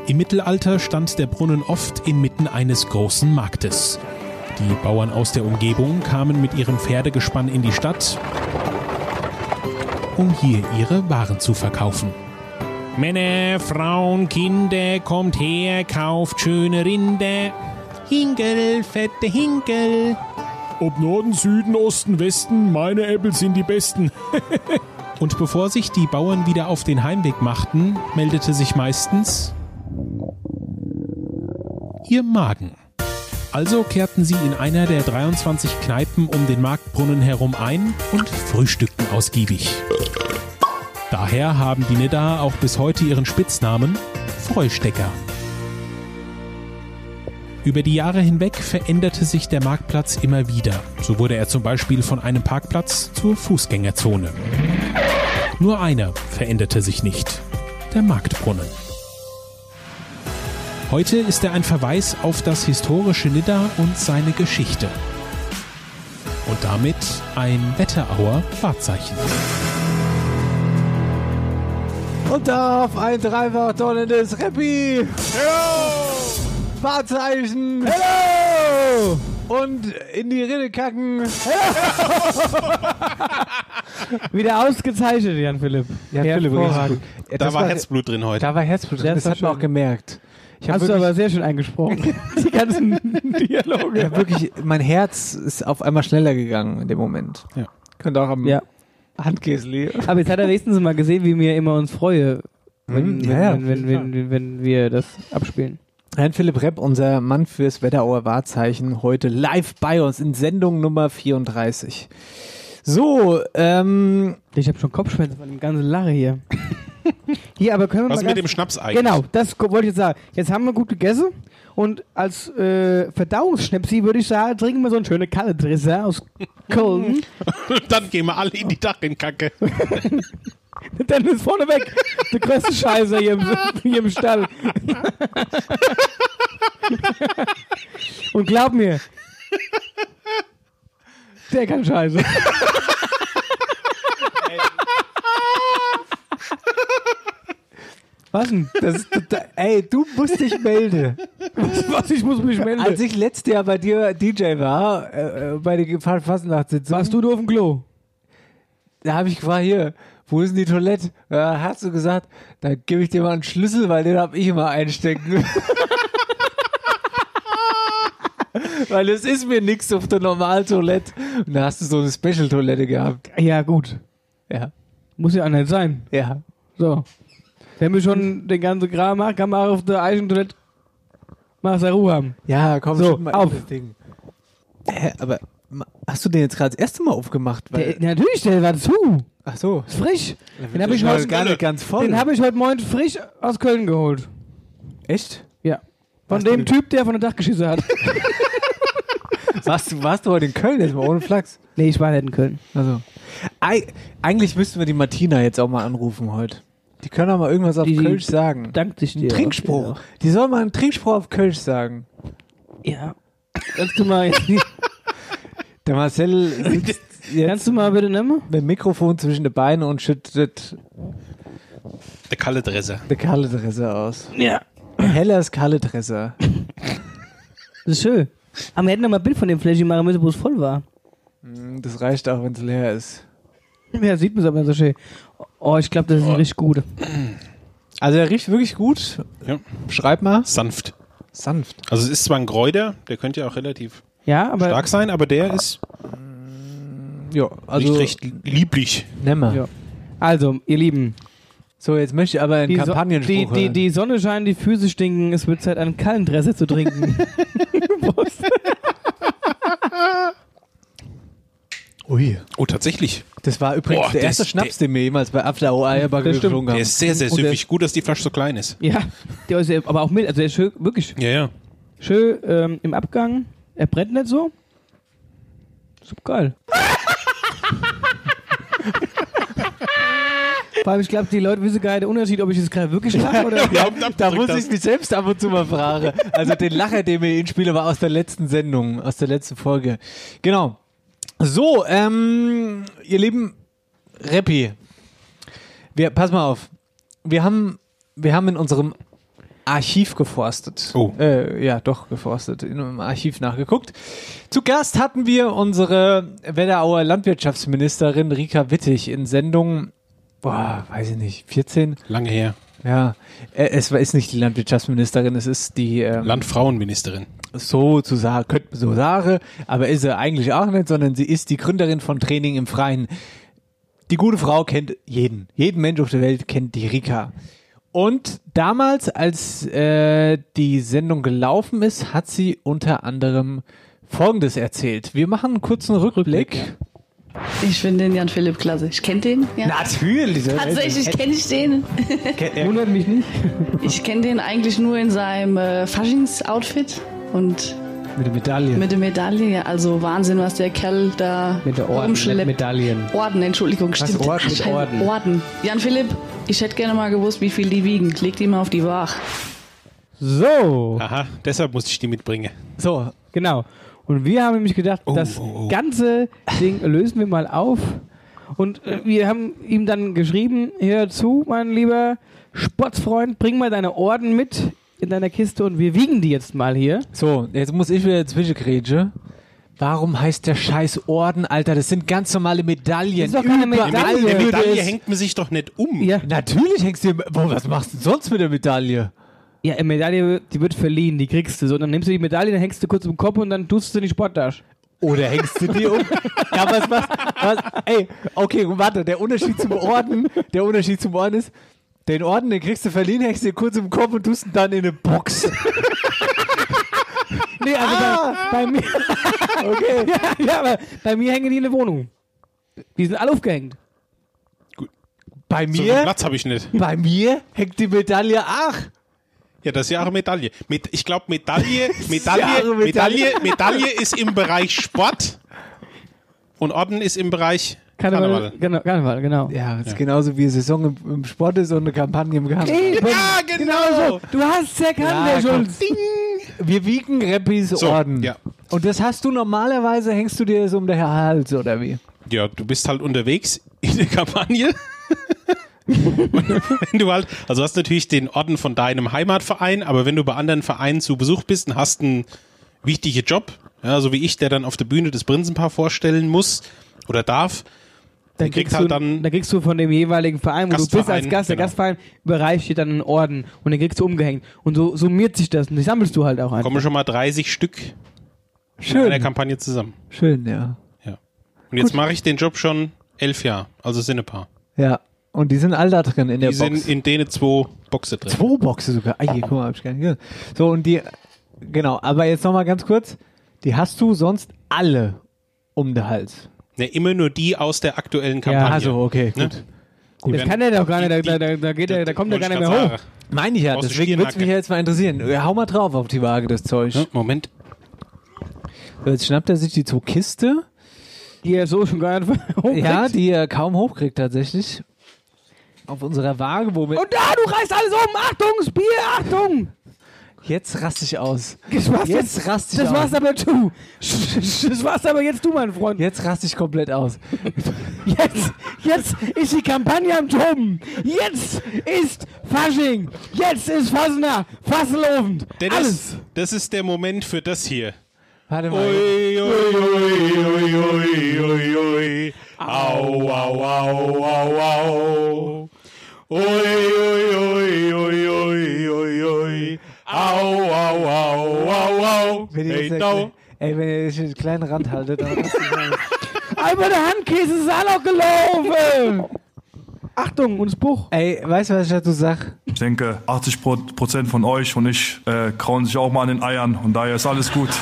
Im Mittelalter stand der Brunnen oft inmitten eines großen Marktes. Die Bauern aus der Umgebung kamen mit ihrem Pferdegespann in die Stadt, um hier ihre Waren zu verkaufen. Männer, Frauen, Kinder, kommt her, kauft schöne Rinde. Hinkel, fette Hinkel. Ob Norden, Süden, Osten, Westen, meine Äpfel sind die besten. Und bevor sich die Bauern wieder auf den Heimweg machten, meldete sich meistens ihr Magen. Also kehrten sie in einer der 23 Kneipen um den Marktbrunnen herum ein und frühstückten ausgiebig. Daher haben die Nidda auch bis heute ihren Spitznamen Freustecker. Über die Jahre hinweg veränderte sich der Marktplatz immer wieder. So wurde er zum Beispiel von einem Parkplatz zur Fußgängerzone. Nur einer veränderte sich nicht. Der Marktbrunnen. Heute ist er ein Verweis auf das historische Nidda und seine Geschichte. Und damit ein Wetterauer Wahrzeichen. Und darauf ein dreifach donnerndes Rappi. Hello! Wahrzeichen. Hello! Und in die Rinne kacken. Wieder ausgezeichnet, Jan Philipp. Jan Philipp, richtig gut. Da war Herzblut drin heute. Da war Herzblut drin, Das hat man auch gemerkt. Ich Hast du aber sehr schön eingesprochen. Die ganzen Dialoge. Ja, wirklich, mein Herz ist auf einmal schneller gegangen in dem Moment. Ja. Könnte auch am Ja. Handkäsli. Aber jetzt hat er wenigstens mal gesehen, wie mir immer uns freue, wenn, wenn, ja, wenn, wenn, wenn, wenn, wir das abspielen. Herrn Philipp Repp, unser Mann fürs Wetterauer Wahrzeichen, heute live bei uns in Sendung Nummer 34. So, ähm. Ich habe schon Kopfschmerzen von dem ganzen Lache hier. Hier, aber können wir Was mal mit ganz- dem Schnaps eigentlich? Genau, das wollte ich jetzt sagen. Jetzt haben wir gut gegessen und als äh, Verdauungsschnäpsi würde ich sagen, trinken wir so eine schöne Kalledrisse aus Köln. Dann gehen wir alle in die Dachrinkacke. Dann ist vorne weg der größte Scheiße hier im, hier im Stall. und glaub mir, der kann Scheiße. Was denn? Das total, ey, du musst dich melden. Was, was, ich muss mich melden. Als ich letztes Jahr bei dir DJ war, äh, äh, bei der Fastnachtssitzung. Warst du nur auf dem Klo? Da habe ich gefragt, hier, wo ist denn die Toilette? Da hast du gesagt, da gebe ich dir mal einen Schlüssel, weil den habe ich immer einstecken. weil es ist mir nichts auf der normalen Toilette. Und da hast du so eine Special-Toilette gehabt. Ja, gut. Ja. Muss ja auch nicht sein. Ja. So. Wenn wir schon den ganzen Kram machen, kann man auch auf der Eichentoilette mal seine Ruhe haben. Ja, komm So, schon mal auf. Ding. Hä, aber hast du den jetzt gerade das erste Mal aufgemacht? Der, natürlich, der war zu. ach so. Ist frisch. Den habe ich, war heute- gar nicht ganz voll. den hab ich heute Morgen frisch aus Köln geholt. Echt? Ja. Von Warst dem Typ, der von der Dachgeschichte hat. Warst du, warst du heute in Köln jetzt mal ohne Flachs? nee, ich war nicht in Köln. Also. Ei, eigentlich müssten wir die Martina jetzt auch mal anrufen heute. Die können auch mal irgendwas auf Die- Kölsch sagen. Dank dich Ein dir. Trinkspruch. Die soll mal einen Trinkspruch auf Kölsch sagen. Ja. Kannst du mal, Der Marcel sitzt kannst du mal bitte nehmen? mit dem Mikrofon zwischen den Beinen und schüttet Der kalle Dresser. der Kalledresse aus. Ja. Hellers Kalledresse. Das ist schön. Aber wir hätten noch mal ein Bild von dem Fläschchen machen müssen, wo es voll war. Mm, Das reicht auch, wenn es leer ist. Ja, sieht man es aber so schön. Oh, ich glaube, das ist ein richtig gut. Also er riecht wirklich gut. Ja. Schreib mal. Sanft. Sanft. Also es ist zwar ein Kräuter, der könnte ja auch relativ Ja, aber. stark sein, aber der ist Ja, also recht, recht lieblich. Nimmer. Ja. Also, ihr Lieben, So, jetzt möchte ich aber einen die, so die, die, die Sonne scheint, die Füße stinken, es wird Zeit, einen Kallendresse zu trinken. Ui. Oh, tatsächlich. Das war übrigens Boah, der erste ist- Schnaps, den wir jemals bei After Hour Eierbacke Das stimmt. getrunken haben. Der ist sehr, sehr süffig. Gut, dass die Flasche so klein ist. ja, der ist ja aber auch mild. Also, der ist schön, wirklich Ja, ja. schön ähm, im Abgang. Er brennt nicht so. Super geil. Vor allem, ich glaube, die Leute wissen gar nicht den Unterschied, ob ich jetzt gerade wirklich lache oder. Ja, da muss ich mich selbst ab und zu mal fragen. Also den Lacher, den wir Ihnen spielen, war aus der letzten Sendung, aus der letzten Folge. Genau. So, ähm, ihr lieben Reppi, wir, pass mal auf. Wir haben, wir haben in unserem Archiv geforstet. Oh. Äh, ja, doch, geforstet. In einem Archiv nachgeguckt. Zu Gast hatten wir unsere Wetterauer Landwirtschaftsministerin Rika Wittig in Sendung, boah, weiß ich nicht, 14? Lange her. Ja, äh, es ist nicht die Landwirtschaftsministerin, es ist die ähm, Landfrauenministerin. so zu sagen, könnte man so sagen, aber ist sie eigentlich auch nicht, sondern sie ist die Gründerin von Training im Freien. die gute Frau kennt jeden. Jeden Mensch auf der Welt kennt die Rika. Und damals, als äh, die Sendung gelaufen ist, hat sie unter anderem Folgendes erzählt. Wir machen einen kurzen Rückblick. Ich finde den Jan Philipp klasse. Ich kenne den. Ja. Natürlich. Tatsächlich kenne ich den. Wundert mich nicht. Ich kenne den eigentlich nur in seinem äh, Faschings-Outfit und Mit der Medaille. mit der Medaille. Ja, also Wahnsinn, was der Kerl da Mit der Orden, rumschleppt. nicht Medaillen. Orden, Entschuldigung, Was, stimmt. Orden mit Scheiße, Orden? Orden. Jan Philipp, ich hätte gerne mal gewusst, wie viel die wiegen. Leg die mal auf die Waage. So. Aha, deshalb musste ich die mitbringen. So, genau. Und wir haben nämlich gedacht, Oh, das oh, oh. ganze Ding lösen wir mal auf. Und äh, wir haben ihm dann geschrieben, hör zu, mein lieber Sportsfreund, bring mal deine Orden mit in deiner Kiste und wir wiegen die jetzt mal hier. So, jetzt muss ich wieder zwischengrätsche. Warum heißt der scheiß Orden, Alter? Das sind ganz normale Medaillen. Das ist doch keine Überall Medaille. Die Medaille hängt man sich doch nicht um. Ja, Natürlich hängst du. Boah, was machst du denn sonst mit der Medaille? Ja eine Medaille, die wird verliehen, die kriegst du. So, dann nimmst du die Medaille, dann hängst du kurz im Kopf und dann tust du in die Sporttasche. Oder hängst du dir um? ja, was, was, was, ey, okay, warte, der Unterschied zum Orden, der Unterschied zum Orden ist, den Orden, den kriegst du verliehen, hängst du dir kurz im Kopf und tust ihn dann in eine Box. Nee, also Ah! bei, bei mir. okay. Ja, ja, aber bei mir hängen die in der Wohnung. Die sind alle aufgehängt. Bei So viel mir, Platz habe ich nicht. bei mir hängt die Medaille, ach, Ja, das ist ja auch eine Medaille. Mit, ich glaube, Medaille, ja Medaille, Medaille. Medaille, Medaille ist im Bereich Sport und Orden ist im Bereich Karneval. Genau, Karneval, genau. ja, das ist genauso wie Saison im, im Sport ist und eine Kampagne im Garten. Eben. Ja, genau. so. Du hast ja Ja, der komm. Schulz. Wir wiegen Rappis So, Orden. ja. Und das hast du normalerweise, hängst du dir das um den Hals oder wie? Ja, du bist halt unterwegs in der Kampagne. Wenn du halt, also hast natürlich den Orden von deinem Heimatverein, aber wenn du bei anderen Vereinen zu Besuch bist und hast einen wichtigen Job, ja, so wie ich, der dann auf der Bühne das Prinzenpaar vorstellen muss oder darf, Dann kriegst, halt du, dann dann kriegst du von dem jeweiligen Verein, wo du bist als Gast, der genau. Gastverein überreicht dir dann einen Orden und den kriegst du umgehängt. Und so summiert sich das und die sammelst du halt auch einfach. kommen schon mal 30 Stück in Schön. einer Kampagne zusammen. Schön, ja. Ja. Und jetzt mache ich den Job schon elf Jahre, also sind ein paar. Ja. Und die sind all da drin in der Die Box. sind in denen zwei Boxen drin. Zwei Boxen sogar. Ah, hier, guck mal, hab ich gar nicht gehört. So, und die, genau, aber jetzt nochmal ganz kurz. Die hast du sonst alle um den Hals. Ne, immer nur die aus der aktuellen Kampagne. Ja, also, okay, Ne? gut. Die das kann der doch gar nicht, da, die- da, da, geht der, da kommt der gar nicht ich mehr hoch. Meine ich ja, deswegen würde es mich jetzt mal interessieren. Ja, Hau mal drauf auf die Waage, das Zeug. Ja, Moment. So, Jetzt schnappt er sich die zwei Kiste. Die er so schon gar nicht hochkriegt. Ja, die er kaum hochkriegt tatsächlich. Auf unserer Waage, wo wir. Und da, du reißt alles um! Achtung, das Bier, Achtung! Jetzt raste ich aus. Das war's Jetzt jetzt, raste ich das aus. war's aber du. Das war's aber jetzt du, mein Freund. Jetzt raste ich komplett aus. Jetzt, jetzt ist die Kampagne am Toben. Jetzt ist Fasching. Jetzt ist Fasner. Fasselofend. Dennis, Alles. das ist der Moment für das hier. Warte mal. Ui, ui, ui, ui, ui, ui, ui. Au, au, au, au, au. Ui, ui, ui, ui, ui, ui, ui. Au, au, au, au, au. Wenn ihr jetzt. Ey, wenn ihr jetzt einen kleinen Rand haltet, dann aus. Einfach der Handkäse ist auch noch gelaufen. Achtung, und das Buch. Ey, weißt du, was ich dazu sag? Ich denke, 80 Pro- Prozent von euch und ich äh, krauen sich auch mal an den Eiern und daher ist alles gut.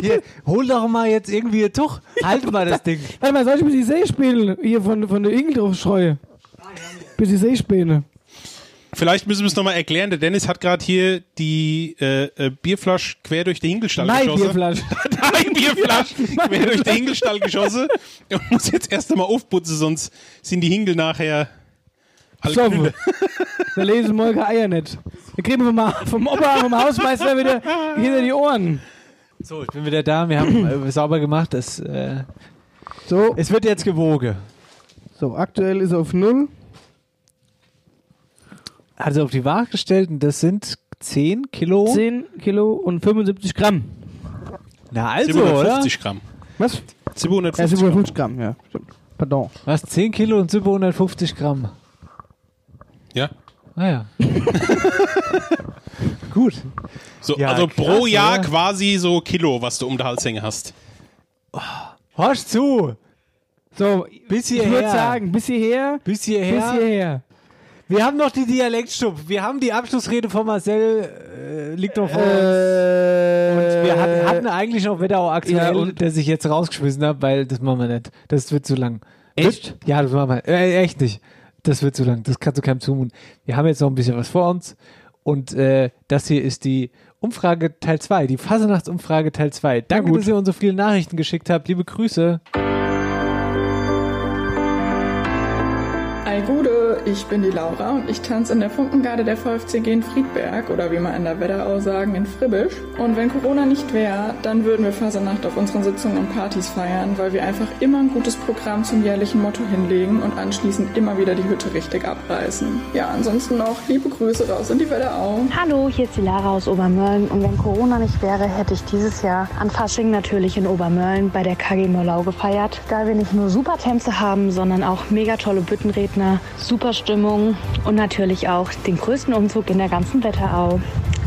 Hier, hol doch mal jetzt irgendwie ein Tuch. Halt mal das Ding. Warte mal, soll ich ein bisschen See spielen? Hier von, von der Igel drauf streue. Bisschen See spielen. Vielleicht müssen wir es nochmal erklären. Der Dennis hat gerade hier die äh, äh, Bierflasche quer durch den Hinkelstall Mein geschossen. Bierflasch. Dein Bierflasche Mein quer durch den Bierflasch. Hinkelstall geschossen. Und muss jetzt erst einmal aufputzen, sonst sind die Hinkel nachher alle So, da lesen Molke Eier nicht. Da kriegen wir vom, vom Opa, vom Hausmeister wieder hinter die Ohren. So, ich bin wieder da. Wir haben äh, sauber gemacht. Das, äh, So, es wird jetzt gewogen. so, aktuell ist er auf Null. Also auf die Waage gestellt und das sind 10 Kilo. 10 Kilo und 75 Gramm. Na also, oder? 750 Gramm. Was? Ja, 750 Gramm. 750 Gramm, ja. Stimmt. Pardon. Was? 10 Kilo und 750 Gramm. Ja. Ah ja. gut. So, Ja, also krass, pro Jahr oder? quasi so Kilo, was du um den Halshänge hast. Horch zu! So, Bis ich hierher. würde sagen, bis hierher. Bis hierher. Bis hierher. Wir haben noch die Dialektstub. Wir haben die Abschlussrede von Marcel, äh, liegt noch vor uns. Äh, Und wir hatten, hatten eigentlich noch Wetterau aktuell, Ja, und- der sich jetzt rausgeschmissen hat, weil das machen wir nicht. Das wird zu lang. Echt? Ja, das machen wir. Äh, echt nicht. Das wird zu lang. Das kannst du keinem zumuten. Wir haben jetzt noch ein bisschen was vor uns. Und äh, das hier ist die Umfrage Teil 2, die Fasernachtsumfrage Teil 2. Danke, dass ihr uns so viele Nachrichten geschickt habt. Liebe Grüße. Ei Gude, ich bin die Laura und ich tanze in der Funkengarde der VfCG in Friedberg oder wie man in der Wetterau sagen, in Fribbisch. Und wenn Corona nicht wäre, dann würden wir Fasernacht auf unseren Sitzungen und Partys feiern, weil wir einfach immer ein gutes Programm zum jährlichen Motto hinlegen und anschließend immer wieder die Hütte richtig abreißen. Ja, ansonsten noch liebe Grüße raus in die Wetterau. Hallo, hier ist die Lara aus Obermörlen und wenn Corona nicht wäre, hätte ich dieses Jahr an Fasching natürlich in Obermörlen bei der KG Mollau gefeiert. Da wir nicht nur super Tänze haben, sondern auch mega tolle Büttenredner, super Stimmung und natürlich auch den größten Umzug in der ganzen Wetterau.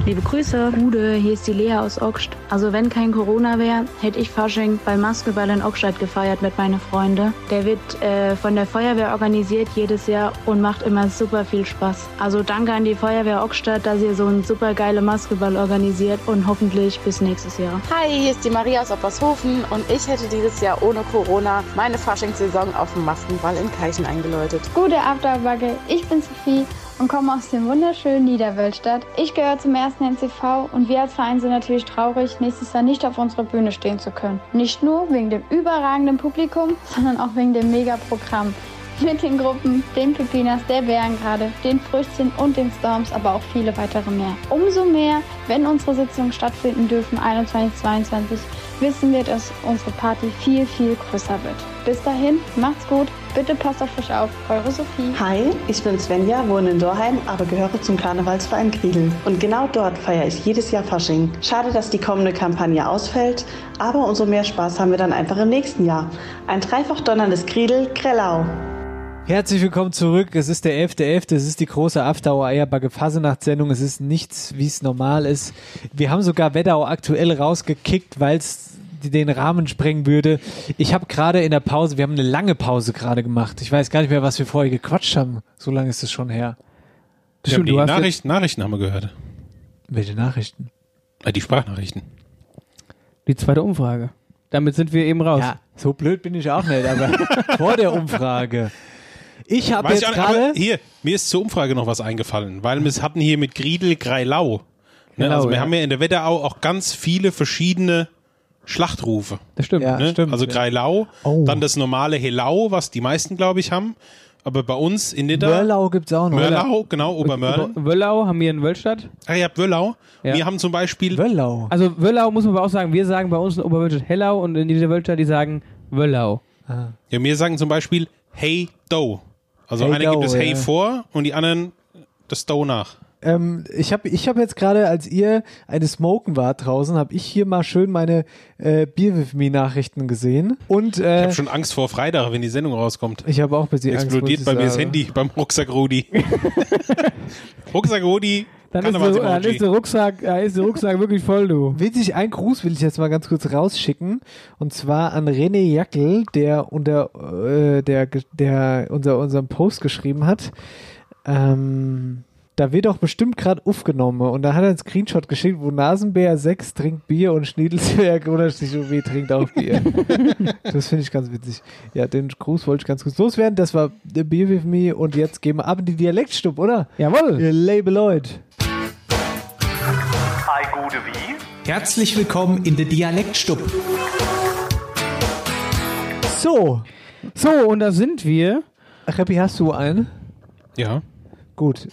Liebe Grüße. Gude, hier ist die Lea aus Ockst. Also wenn kein Corona wäre, hätte ich Fasching bei Maskeball in Ockstadt gefeiert mit meinen Freunden. Der wird äh, von der Feuerwehr organisiert jedes Jahr und macht immer super viel Spaß. Also danke an die Feuerwehr Ockstadt, dass ihr so einen super geile Maskeball organisiert und hoffentlich bis nächstes Jahr. Hi, hier ist die Maria aus Oppershofen und ich hätte dieses Jahr ohne Corona meine Faschingssaison auf dem Maskenball in Keichen eingeläutet. Gute Afterbacke, ich bin Sophie und komme aus dem wunderschönen Niederwölstadt. Ich gehöre zum ersten NCV und wir als Verein sind natürlich traurig, nächstes Jahr nicht auf unserer Bühne stehen zu können. Nicht nur wegen dem überragenden Publikum, sondern auch wegen dem Megaprogramm. Mit den Gruppen, den Pepinas, der Bärengrade, den Früchtchen und den Storms, aber auch viele weitere mehr. Umso mehr, wenn unsere Sitzungen stattfinden dürfen, 21, 22, wissen wir, dass unsere Party viel, viel größer wird. Bis dahin, macht's gut, bitte passt auf euch auf, eure Sophie. Hi, ich bin Svenja, wohne in Dorheim, aber gehöre zum Karnevalsverein Griedel. Und genau dort feiere ich jedes Jahr Fasching. Schade, dass die kommende Kampagne ausfällt, aber umso mehr Spaß haben wir dann einfach im nächsten Jahr. Ein dreifach donnerndes Griedel, Grellau. Herzlich willkommen zurück. Es ist der 11.11. Es ist die große After Eierbacke Fasenachtssendung. Es ist nichts, wie es normal ist. Wir haben sogar Wetterau aktuell rausgekickt, weil es den Rahmen sprengen würde. Ich habe gerade in der Pause, wir haben eine lange Pause gerade gemacht. Ich weiß gar nicht mehr, was wir vorher gequatscht haben. So lange ist es schon her. Ja, die Nachrichten, Nachrichten haben wir gehört. Welche Nachrichten? Äh, die Sprachnachrichten. Die zweite Umfrage. Damit sind wir eben raus. Ja, so blöd bin ich auch nicht, aber vor der Umfrage. Ich habe jetzt gerade. Hier, mir ist zur Umfrage noch was eingefallen, weil wir hatten hier mit Griedel Greilau. Ne? Genau, also wir ja. haben ja in der Wetterau auch ganz viele verschiedene Schlachtrufe. Das stimmt. Ja, ne? stimmt, also ja. Greilau, Oh. dann das normale Helau, was die meisten, glaube ich, haben. Aber bei uns in Nidda. Mörlau gibt's auch noch. Mörlau, genau, Obermörlen. Wöllau haben wir in Wölstadt. Ah, ihr habt Wöllau. Ja. Wir haben zum Beispiel. Wöllau. Also Wöllau muss man aber auch sagen, wir sagen bei uns in Oberwölstadt Hellau und in dieser Wölstadt, die sagen Wöllau. Ja, wir sagen zum Beispiel Hey Do. Also Hey einer Do, gibt es Hey ja. vor und die anderen das Do nach. Ähm, ich habe ich hab jetzt gerade, als ihr eine Smoken wart draußen, habe ich hier mal schön meine äh, Beer with Me Nachrichten gesehen. Und Ich äh, habe schon Angst vor Freitag, wenn die Sendung rauskommt. ich habe auch ein bisschen Angst, Explodiert muss bei ich mir das. Handy beim Rucksack Rudi. Rucksack Rudi, Dann ist, der, dann ist der Rucksack, da ist der Rucksack wirklich voll, du. Witzig, ein Gruß will ich jetzt mal ganz kurz rausschicken. Und zwar an René Jackel, der unter äh, der, der unser, unseren Post geschrieben hat. Ähm, da wird doch bestimmt gerade aufgenommen. Und da hat er einen Screenshot geschickt, wo Nasenbär 6 trinkt Bier und Schniedelsberg unterstrich OW trinkt auch Bier. das finde ich ganz witzig. Ja, den Gruß wollte ich ganz kurz loswerden. Das war The Beer With Me und jetzt gehen wir ab in die Dialektstub, oder? Jawohl. Ihr Label Leute. Hi, gute wie? Herzlich willkommen in der Dialektstub. So. So, und da sind wir. Reppi, hast du einen? Ja. Gut.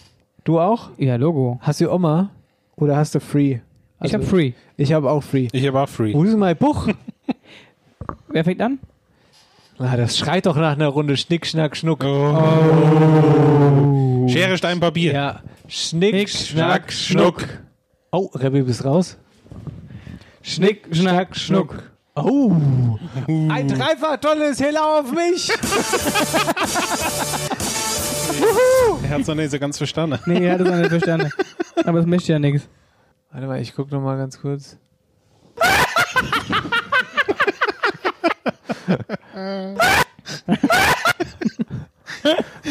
Du auch? Ja, Logo. Hast du Oma? Oder hast du Free? Ich hab Free. Ich habe auch Free. Ich habe auch Free. Wo ist mein Buch? Wer fängt an? Ah, das schreit doch nach einer Runde Schnick, Schnack, Schnuck. Oh. Schere, Stein, Papier. Ja. Schnick, Schnack, Schnuck. Oh, Rebbi, bist raus? Schnick, Schnack, Schnuck. Oh. Ein dreifach tolles Heller auf mich. Er hat es noch nicht so ganz verstanden. Nee, er hat es noch nicht verstanden. Aber es möchte ja nichts. Warte mal, ich guck noch mal ganz kurz.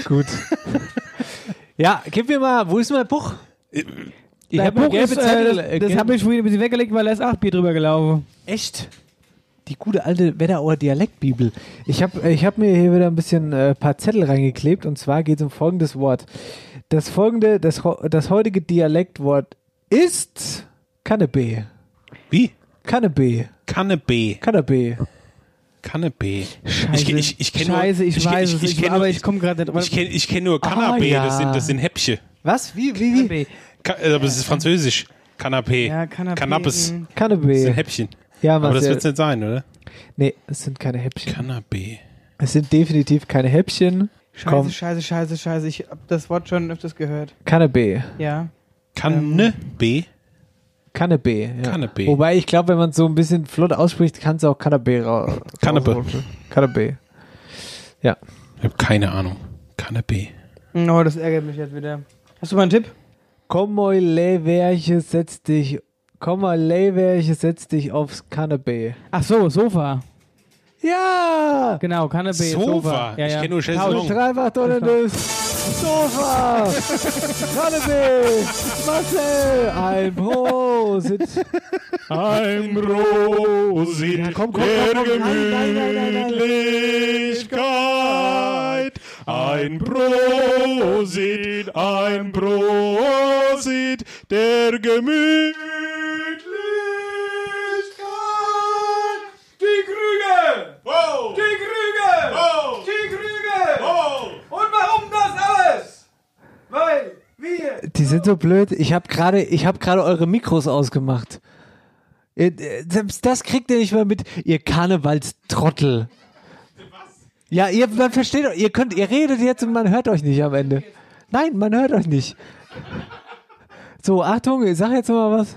Gut. Ja, gib mir mal, wo ist mein Buch? Ich Der hab Buch ist, äh, das, das habe ich vorhin ein bisschen weggelegt, weil da ist acht Bier drüber gelaufen. Echt? Die gute alte Wetterauer Dialektbibel. Ich habe ich hab mir hier wieder ein bisschen äh, paar Zettel reingeklebt und zwar geht es um folgendes Wort. Das folgende, das, das heutige Dialektwort ist Kanne-B. Wie? Kanne-B. Kanne-B. Kanne-B. Kanne-B. Scheiße, Ich, ich, ich Scheiße, ich, weiß es, ich, aber ich komme gerade nicht. Ich kenne ich kenn nur Ah, Canapé, ja. das, sind, das sind Häppchen. Was? Wie, wie, wie? Ka äh, aber es ist französisch. Canapé. Ja, Canapé, Cannabis. Kanne-B. Das sind Häppchen. Ja, aber das wird es nicht sein, oder? Nee, es sind keine Häppchen. Canapé. Es sind definitiv keine Häppchen. Scheiße, Komm, scheiße, scheiße, scheiße. Ich habe das Wort schon öfters gehört. Kanne-B. Ja. Kanne-B? Kanne-B. Ja. Kanne-B. Wobei ich glaube, wenn man es so ein bisschen flott ausspricht, kann es auch Kanne-B ra Kanne-B. rausrutschen. Kanne-B. Ja. Ich habe keine Ahnung. Canapé. Oh, das ärgert mich jetzt wieder. Hast du mal einen Tipp? Komm Leverche, setz dich. Komm mal, Leverche, setz dich aufs Kanne-B. Ach so, Sofa. Ja! Genau, Canapé, Sofa? Sofa. Ja, Ich ja. kenn nur Chaiselong. dreifach Donnernuss. Sofa! Kanne-B! Marcel! Ein Prosit! Ein Prosit Ja, komm, komm, komm, nein. Gemütlichkeit. Ein Prosit, ein Prosit der Gemütlichkeit. Die Krüge! Die Krüge! Die Krüge! Und warum das alles? Weil wir Die sind so blöd. Ich habe gerade, ich habe gerade eure Mikros ausgemacht. Äh, Selbst das kriegt ihr nicht mal mit, ihr Karnevalstrottel. Ja, ihr man versteht, doch, ihr könnt, ihr redet jetzt und man hört euch nicht am Ende. Nein, man hört euch nicht. So, Achtung, ich sag jetzt mal was.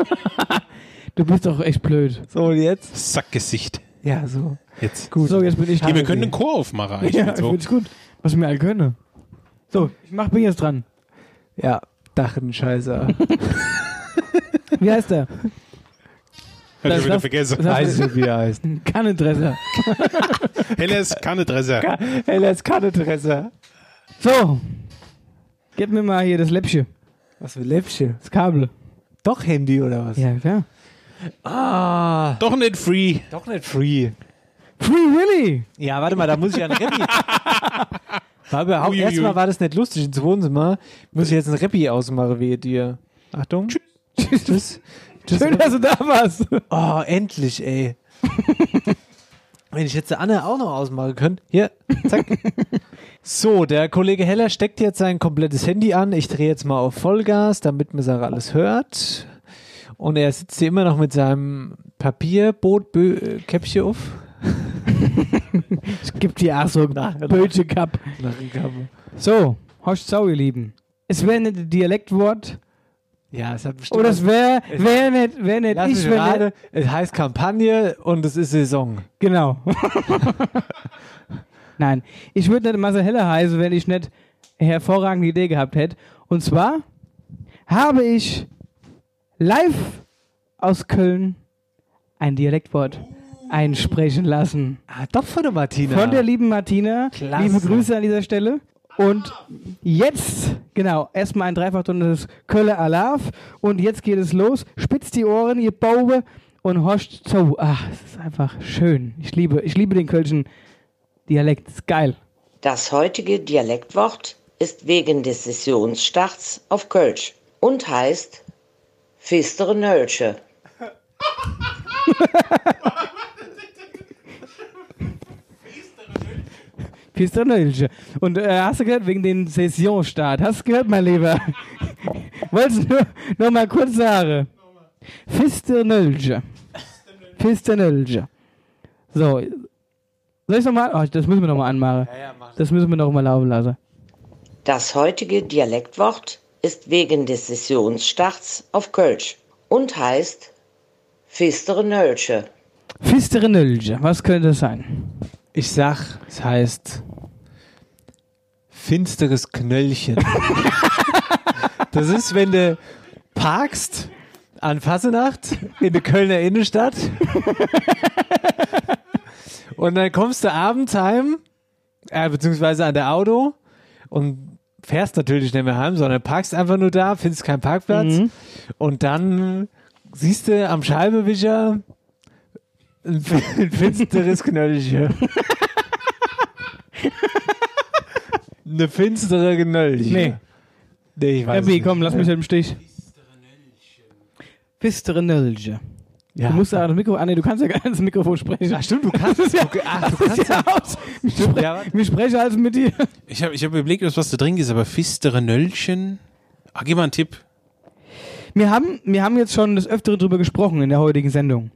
Du bist doch echt blöd. So, und jetzt? Sackgesicht. Ja, so. Jetzt. Gut. So, jetzt bin ich Hier, wir können einen Chor aufmachen. Ja, so. finde ich gut. Was wir alle können. So, ich mach bin jetzt dran. Ja, Dachenscheißer. Wie heißt der? Hab ich wieder vergessen. das- Weiß nicht, wie er heißt. Kannendresser. Helles Kannedresser. Helles Kannedresser. So. Gib mir mal hier das Läppchen. Was für Läppchen? Das Kabel. Doch Handy oder was? Ja, klar. Ah, Doch nicht free. doch nicht free. Free Willy. Ja, warte mal, da muss ich an Reppi. War überhaupt, Uiuiui. erstmal war das nicht lustig. Ins Wohnzimmer muss ich jetzt ein Reppi ausmachen, wie dir. Achtung. Tschüss. Tschüss. Tschüss. Schön, dass du da warst. Oh, endlich, ey. Wenn ich jetzt der Anne auch noch ausmachen könnte. Hier, zack. So, der Kollege Heller steckt jetzt sein komplettes Handy an. Ich drehe jetzt mal auf Vollgas, damit man auch alles hört. Und er sitzt hier immer noch mit seinem Papierboot-Käppchen auf. Es gibt dir auch so Bötche Cup. So, hosch Sau, ihr Lieben. Es wäre nicht ein Dialektwort. Ja, es hat bestimmt. Oder es wäre wär nicht, wär nicht Lass ich, wär nicht, es heißt Kampagne und es ist Saison. Genau. Nein, ich würde nicht Marcel Heller heißen, wenn ich nicht eine hervorragende Idee gehabt hätte. Und zwar habe ich live aus Köln ein Dialektwort einsprechen lassen. Ah, doch von der Martina. Von der lieben Martina. Klasse. Liebe Grüße an dieser Stelle. Und jetzt, genau, erstmal ein Dreifachtonne des Kölle Alarv. Und jetzt geht es los. Spitzt die Ohren, ihr Baube, und hoscht zu. Ach, es ist einfach schön. Ich liebe, ich liebe den kölschen Dialekt. ist geil. Das heutige Dialektwort ist wegen des Sessionsstarts auf Kölsch und heißt Fistere Nölsche. Pisternölche. Und äh, hast du gehört, wegen den Sessionstart? Hast du gehört, mein Lieber? Wolltest du nur noch mal kurz sagen? Fisternölche. Fisternölche. So. Soll ich nochmal? Oh, das müssen wir nochmal anmachen. Das müssen wir nochmal laufen lassen. Das heutige Dialektwort ist wegen des Sessionsstarts auf Kölsch und heißt Fistere Nölsche. Fisternölche. Was könnte das sein? Ich sag, es heißt finsteres Knöllchen. das ist, wenn du parkst an Fassenacht in der Kölner Innenstadt und dann kommst du abends heim, äh, beziehungsweise an der Auto und fährst natürlich nicht mehr heim, sondern parkst einfach nur da, findest keinen Parkplatz Mhm. und dann siehst du am Scheibewischer ein, ein finsteres Knöllchen. Eine finstere Knöllchen. Nee. Nee, ich weiß Gabi, nicht. komm, lass mich halt im Stich. Fistere Nölche. Ja. Du musst ja das Mikro, ah nee, du kannst ja gar nicht ins Mikrofon sprechen. Ach stimmt, du kannst das ja, du- ach, du das kannst ja aus. Ich spre Ja, ich spreche also mit dir. Ich habe ich hab überlegt, was da drin ist, aber fistere Nöllchen. Ah, gib mal einen Tipp. Wir haben, wir haben jetzt schon das Öfteren drüber gesprochen in der heutigen Sendung.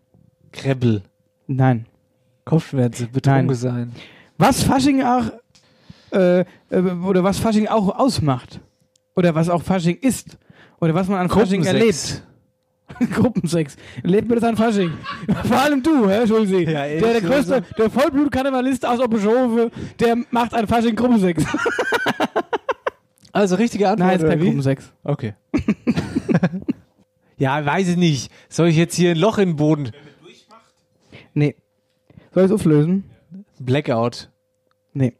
Krebbel. Nein. Kopfschmerzen, betrunken Nein. sein. Was Fasching auch, äh, äh, oder was Fasching auch ausmacht. Oder was auch Fasching ist. Oder was man an Fasching erlebt. Gruppensex. Lebt mir das an Fasching. Vor allem du, Herr Schulze. Ja, der, der ehrlich, größte, also- der Vollblut-Karnevalist aus Oppeschofe, der macht an Fasching Gruppensex. Also richtige Antwort. Nein, ist kein? Gruppensex. Okay. ja, weiß ich nicht. Soll ich jetzt hier ein Loch in den Boden? Nee. Soll ich es auflösen? Blackout. Nee.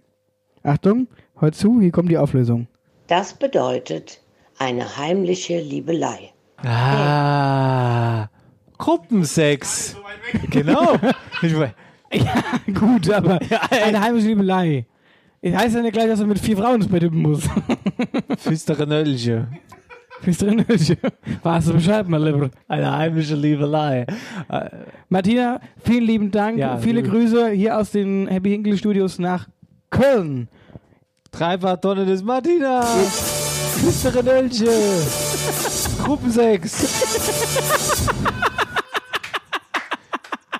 Achtung, hört zu, hier kommt die Auflösung. Das bedeutet eine heimliche Liebelei. Ah. Gruppensex. Genau. Ja, gut, aber eine heimische Liebelei. Das heißt ja nicht gleich, dass du mit vier Frauen ins Bett üben musst. Nöllche. Bist drin? Warst du Bescheid, mein Lieber? Eine heimische Liebelei. Äh, Martina, vielen lieben Dank. Ja, Viele du- Grüße hier aus den Happy Hinkle Studios nach Köln. Dreifach Tonne des Martina. Fistere Nöllche. Gruppensex.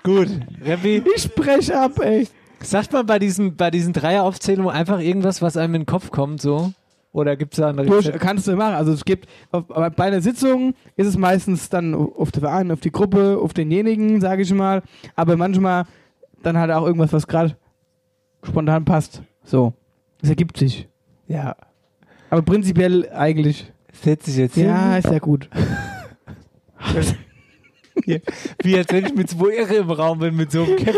Gut, Rembi. Ich sprech ab, ey. Sagt man bei diesen, bei diesen Dreieraufzählungen einfach irgendwas, was einem in den Kopf kommt, so? Oder gibt es da eine Durch, kannst du machen. Also es gibt, auf, bei einer Sitzung ist es meistens dann auf den Verein, auf die Gruppe, auf denjenigen, sage ich mal. Aber manchmal dann halt auch irgendwas, was gerade spontan passt. So. Das ergibt sich. Ja. Aber prinzipiell eigentlich. Setz dich jetzt Ja, hin. ist ja gut. Wie als wenn ich mit zwei Irre im Raum bin, mit so einem ne?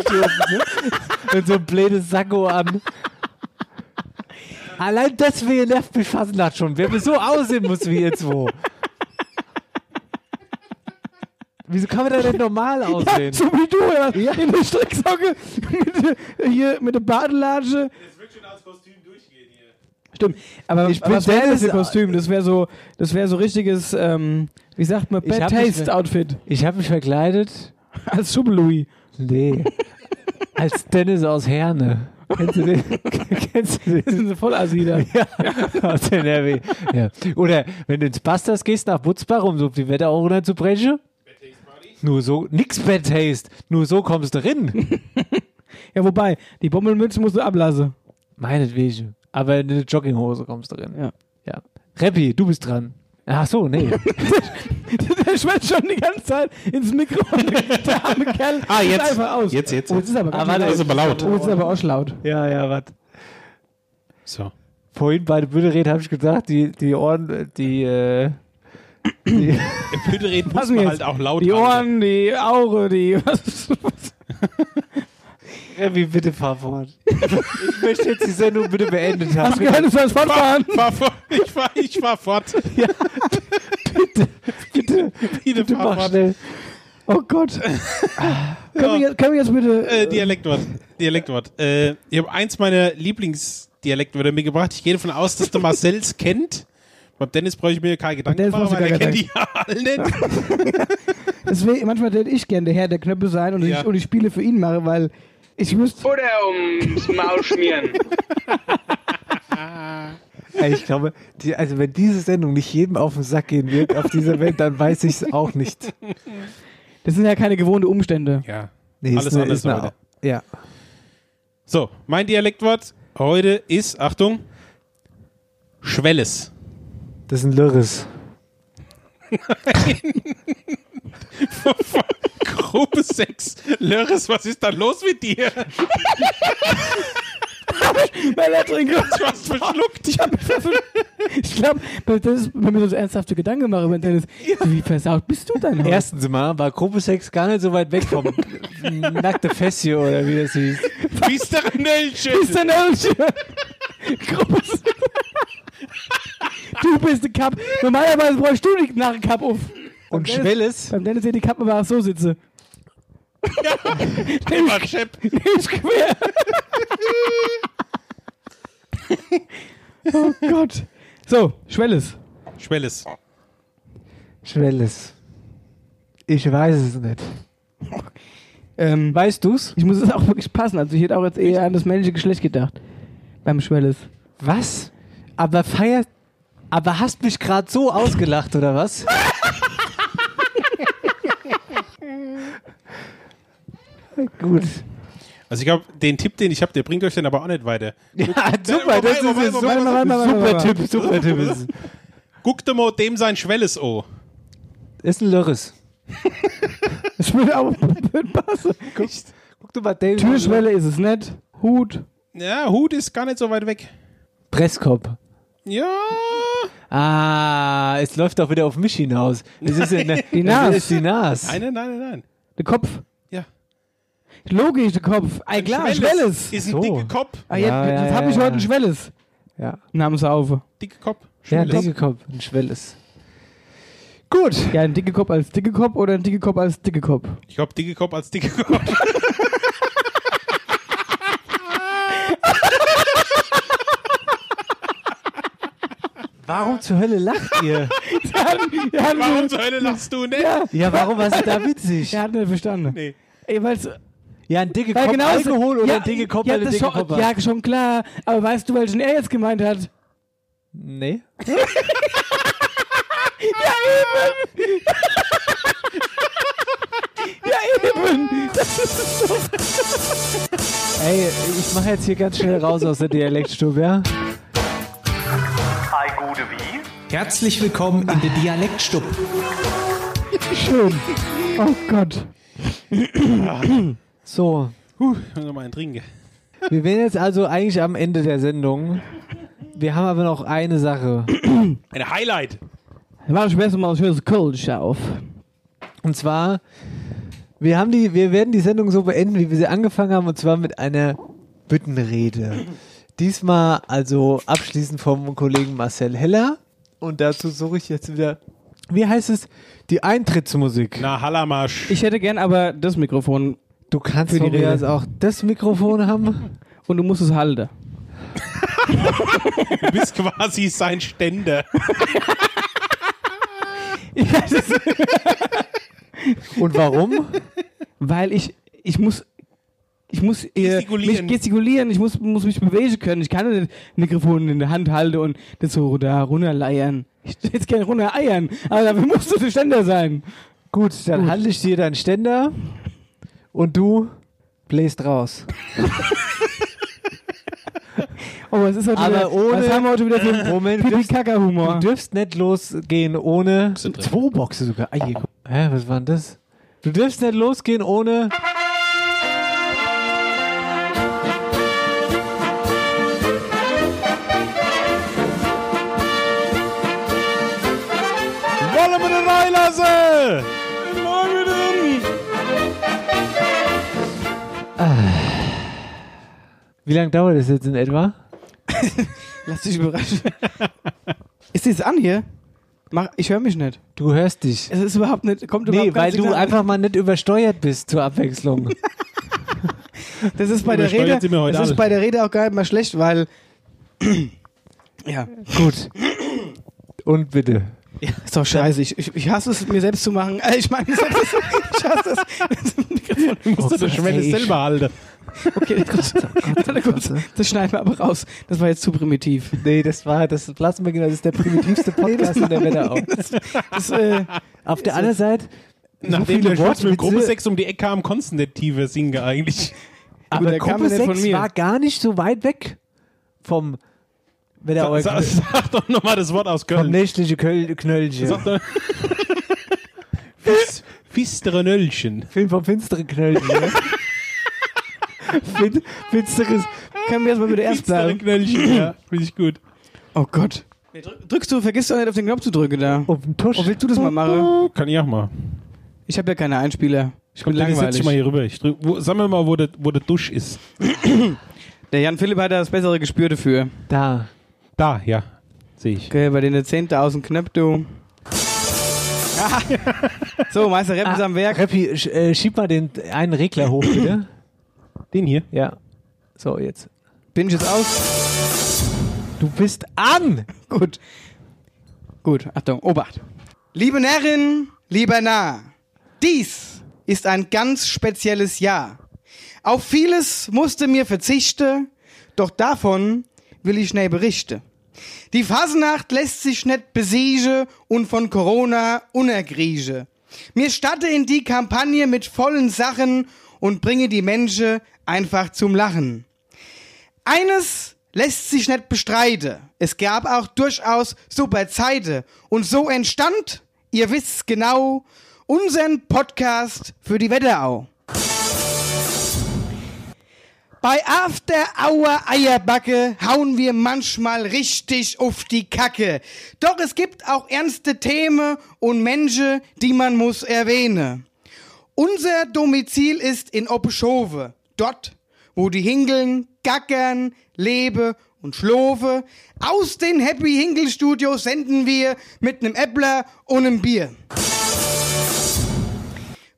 mit so einem blödes Sakko an. Allein deswegen nervt mich Fasnacht schon. Wer mir so aussehen muss wie ihr zwei. Wieso kann man da denn normal aussehen? Ja, so wie du, ja. In der Stricksocke, mit, der- hier mit der Badelatsche. Stimmt, aber Ich bin was wäre das für Dennis- Kostüm? Das wäre so, das wäre so richtiges, ähm, wie sagt man, Ich Bad mich Taste Outfit. Ich habe mich verkleidet. Als Schubbelouis. Nee. Als Dennis aus Herne. Kennst du den? Kennst du den? Das ist ein Vollasider. Ja, aus der NRW. Ja. Oder wenn du ins Bastas gehst nach Butzbach, um so auf die Wetterau runterzubrechen. Nur so, nix Bad Taste. Nur so kommst du rein. Ja, wobei, die Bommelmütze musst du ablassen. Meinetwegen. Aber in eine Jogginghose kommst du rein. Ja. ja. Reppi, du bist dran. Ach so, nee. Der schwätzt schon die ganze Zeit ins Mikrofon. Der arme Kerl. Ah, jetzt. einfach aus. Jetzt, jetzt. Oh, jetzt ist aber Ah, warte, ist aber laut. Oh, jetzt ist aber auch laut. ja, ja, was? So. Vorhin bei der Bühne habe ich gesagt, die, die Ohren, die, äh, die Im Blödereden muss Passen man jetzt. halt auch laut Die halten. Ohren, die Aure, die. Was, was? Reppi, bitte fahr fort. ich möchte jetzt die Sendung bitte beendet Hast haben. du gehört, du sollst fortfahren? Fahr fort. Ich fahr, ich fahr fort. bitte, Bitte bitte fahr mach fort. schnell. Oh Gott. können, wir jetzt, können wir jetzt bitte. Äh, Dialektwort. Dialektwort. Äh, ich habe eins meiner Lieblingsdialektwörter mitgebracht. Ich gehe davon aus, dass der Marcel's kennt. Beim Dennis brauche ich mir keine Gedanken Dennis machen, du weil er kennt die ja alle nicht. Deswegen, manchmal hätte ich gern der Herr der Knöpfe sein und, Ja. ich, und ich Spiele für ihn mache, weil ich müsste. Oder ums Maul schmieren. Ich glaube, die, also wenn diese Sendung nicht jedem auf den Sack gehen wird auf dieser Welt, dann weiß ich es auch nicht. Das sind ja keine gewohnten Umstände. Ja. Nee, Alles eine- anders ist eine- heute. Ja. So, mein Dialektwort heute ist, Achtung, Schwelles. Das ist ein Lörres. Gruppe 6. Lörres, was ist da los mit dir? Weil er trinkt. Du hast verschluckt. Ich, hab mich verschluckt. ich glaube, wenn wir uns ernsthafte Gedanken machen, wenn Dennis, wie versaut bist du dann? Erstens mal war Gruppensex gar nicht so weit weg vom nackte Fässchen oder wie das hieß. Fisternölchen. Fisternölchen. Gruppensex. Du bist ein Cup. Normalerweise bräuchst du nicht nach dem Cup auf. Und Dennis- Schwelles? Beim Dennis hier die Kappe war so sitze. Immer Chef. Nicht quer. oh Gott. So, Schwelles. Schwelles. Schwelles. Ich weiß es nicht. Ähm, weißt du's? Ich muss es auch wirklich passen. Also ich hätte auch jetzt eher an das männliche Geschlecht gedacht. Beim Schwelles. Was? Aber feiert. Aber hast mich gerade so ausgelacht, oder was? Gut. Also ich glaube, den Tipp, den ich habe, der bringt euch dann aber auch nicht weiter. Ja, Guckt- super, das ist super, Tipp, super Tipp. ist- Guck dir mal dem sein Schwelles an. Ist ein Lörres. Das würde auch passen. Guck, guck du mal, David. Türschwelle ist es nicht. Hut. Ja, Hut ist gar nicht so weit weg. Presskopf. Ja. Ah, es läuft doch wieder auf mich hinaus. Das ist ja ne, Die Das Nas. ist die Nas. Nein, nein, nein, nein. Der Kopf. Ja. Logisch, der Kopf. Ah, klar, Schwelles. Ist ein So. dicker Kopf. Ah, jetzt, Ja, ja, jetzt habe ja, ich ja. heute ein Schwelles. Ja. Namens auf. Dicke Kopf. Ja, Schwelles. dicke Kopf, ein Schwelles. Gut. Ja, ein dicke Kopf als dicke Kopf oder ein dicke Kopf als dicke Kopf? Ich glaube, dicke Kopf als dicke Kopf. Warum zur Hölle lacht ihr? ja, Warum zur Hölle lachst du nicht? Ja, Ja, warum war es da witzig? er hat nicht verstanden. Nee. Ey, weil's, Ja, ein dicke weil Kopf genau Alkohol oder ja, ein dicke Kopf, ja, du dicke schon, Kopf Ja, schon klar. Aber weißt du, welchen er jetzt gemeint hat? Nee. Ja, eben. ja, eben. Das ist so. Ey, ich mache jetzt hier ganz schnell raus aus der Dialektstube, ja? Herzlich willkommen in der Dialektstub. Schön. Oh Gott. So, Huh, ich muss noch mal einen trinken. wir wären jetzt also eigentlich am Ende der Sendung. Wir haben aber noch eine Sache. Ein Highlight. Mach ich besser mal ein schönes Kölsch auf. Und zwar, wir haben die, wir werden die Sendung so beenden, wie wir sie angefangen haben, und zwar mit einer Büttenrede. Diesmal also abschließend vom Kollegen Marcel Heller. Und dazu suche ich jetzt wieder, wie heißt es? Die Eintrittsmusik. Na, Hallamasch. Ich hätte gern aber das Mikrofon Du kannst Für die von mir Rede. aus auch das Mikrofon haben. und du musst es halten. Du bist quasi sein Ständer. Und warum? Weil ich, ich muss, ich muss äh, Gestikulieren. mich gestikulieren, ich muss, muss mich bewegen können. Ich kann nicht das Mikrofon in der Hand halten und das so da runterleiern. Ich will jetzt gerne runtereiern, aber dafür musst du der Ständer sein. Gut, dann Gut. halte ich dir deinen Ständer und du bläst raus. Oh, was ist heute Aber wieder, ohne- was haben wir heute wieder für einen Moment, Pipi-Kaka-Humor? Du dürfst nicht losgehen ohne. Zwei Boxen sogar. Hä, was war denn das? Du dürfst nicht losgehen ohne. Reinlassen? Wie lange dauert das jetzt in etwa? Lass dich überraschen. ist das an hier? Mach, ich höre mich nicht. Du hörst dich. Es ist überhaupt nicht, kommt Nee, überhaupt weil ganz du klar- einfach mal nicht übersteuert bist zur Abwechslung. Das ist bei der Rede, das ist alle. bei der Rede auch gar nicht mal schlecht, weil ja, Gut. Und bitte. Ja, ist doch scheiße. Ich, ich, ich hasse es, mir selbst zu machen. Äh, Ich meine, ich hasse es. Du musst Oh das Schwelle selber halten. Okay, das, das schneiden wir aber raus. Das war jetzt zu primitiv. Nee, das war, das lassen wir genau, das ist der primitivste Podcast in der Wetterau. Das, äh, Auf der anderen Seite, so Nachdem der Schutz mit Gruppe 6 um die Ecke kam, tiefer singen eigentlich. aber der kam Gruppe ja nicht von 6 mir. war gar nicht so weit weg vom Wetterauer Sag, sag doch nochmal das Wort aus vom Köln. nächtliche Köl Knöllchen. Sag doch. Fis- Fistere Nöllchen. Film vom finsteren Knöllchen. ne? fin finsteres, können wir erstmal wieder ernst bleiben. Knöllchen, ja, finde ich gut. Oh Gott. Drückst du, vergisst doch nicht auf den Knopf zu drücken da. Auf den Tusch. Oh, willst du das mal machen? Kann ich auch mal. Ich habe ja keine Einspieler. Ich Komm, bin dann setz langweilig. dich mal hier rüber. Ich drück, wo, sag mir mal, wo der, wo der Dusch ist. Der Jan Philipp hat da das bessere Gespür dafür. Da. Da, ja. Sehe ich. Okay, bei den 10.000 Knöpfe, du. So, Meister Repp ist am Werk. Reppi, sch, äh, schieb mal den einen Regler hoch, bitte. Den hier? Ja. So, jetzt. Bin ich jetzt aus? Du bist an! Gut. Gut, Achtung, Obacht. Liebe Närrin, lieber Narr, dies ist ein ganz spezielles Jahr. Auf vieles musste mir verzichten, doch davon will ich schnell berichten. Die Fasnacht lässt sich nicht besiege und von Corona unergrieche. Mir statte in die Kampagne mit vollen Sachen und bringe die Menschen einfach zum Lachen. Eines lässt sich nicht bestreiten. Es gab auch durchaus super Zeiten. Und so entstand, ihr wisst's genau, unseren Podcast für die Wetterau. Bei After Hour Eierbacke hauen wir manchmal richtig auf die Kacke. Doch es gibt auch ernste Themen und Menschen, die man muss erwähnen. Unser Domizil ist in Oppeschowe. Dort, wo die Hingeln, gackern, lebe und schlove. Aus den Happy Hinkel Studios senden wir mit nem Äppler und nem Bier.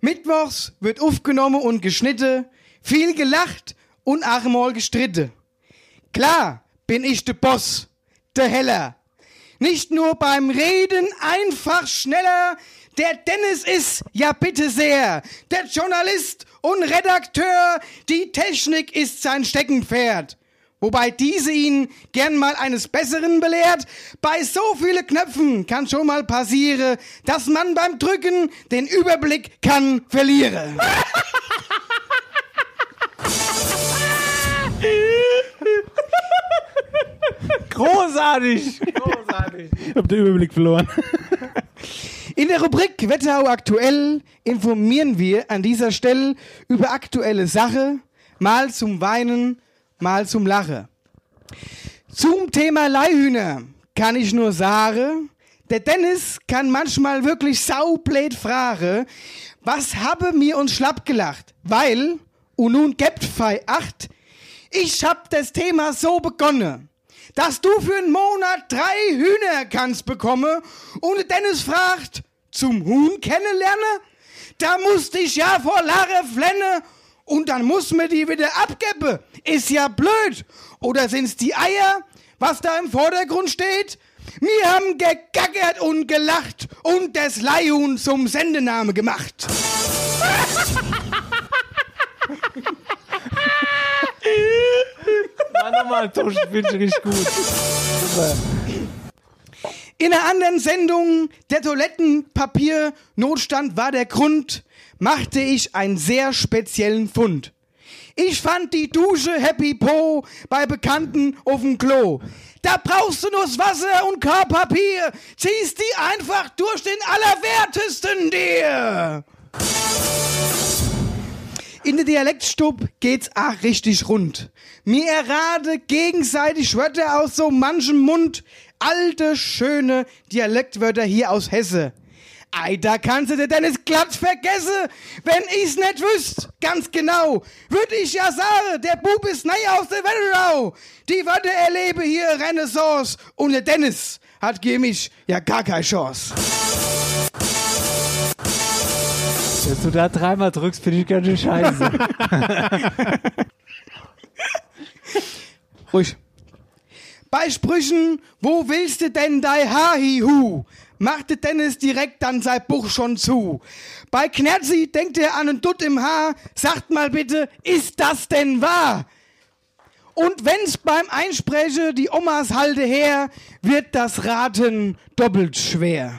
Mittwochs wird aufgenommen und geschnitten, viel gelacht und auch mal gestritten. Klar bin ich der Boss, der Heller. Nicht nur beim Reden einfach schneller, der Dennis ist, ja bitte sehr, der Journalist und Redakteur, die Technik ist sein Steckenpferd. Wobei diese ihn gern mal eines Besseren belehrt. Bei so viele Knöpfen kann schon mal passieren, dass man beim Drücken den Überblick kann verlieren. Großartig! Großartig! Ich hab den Überblick verloren. In der Rubrik Wetterau aktuell informieren wir an dieser Stelle über aktuelle Sache, mal zum Weinen, mal zum Lachen. Zum Thema Leihhühner kann ich nur sagen, der Dennis kann manchmal wirklich saublöd fragen, was habe mir uns schlapp gelacht, weil, und nun gebt fei acht, ich hab das Thema so begonnen, dass du für einen Monat drei Hühner kannst bekommen und Dennis fragt, zum Huhn kennenlernen? Da musste ich ja vor Lache flenne und dann muss man die wieder abgeben. Ist ja blöd. Oder sind's die Eier, was da im Vordergrund steht? Wir haben gegackert und gelacht und das Leihhuhn zum Sendename gemacht. Nochmal, Tusch, finde ich richtig gut. In einer anderen Sendung, der Toilettenpapier-Notstand war der Grund, machte ich einen sehr speziellen Fund. Ich fand die Dusche Happy Po bei Bekannten auf dem Klo. Da brauchst du nur das Wasser und kein. Ziehst die einfach durch den Allerwertesten dir. In der Dialektstub geht's auch richtig rund. Mir errate gegenseitig Wörter aus so manchem Mund. Alte, schöne Dialektwörter hier aus Hesse. Ei, da kannst du dir Dennis glatt vergessen. Wenn ich's nicht wüsst, ganz genau, würd ich ja sagen, der Bub ist neu aus der Wetterau. Die Wörter erlebe hier Renaissance und der Dennis hat gegen mich ja gar keine Chance. Du da dreimal drückst, finde ich ganz schön scheiße. Ruhig. Bei Sprüchen, wo willst du denn dei Hahihu? Machte Dennis direkt dann sein Buch schon zu. Bei Knerzi denkt er an einen Dutt im Haar, sagt mal bitte, ist das denn wahr? Und wenn's beim Einspreche die Omas halte her, wird das Raten doppelt schwer.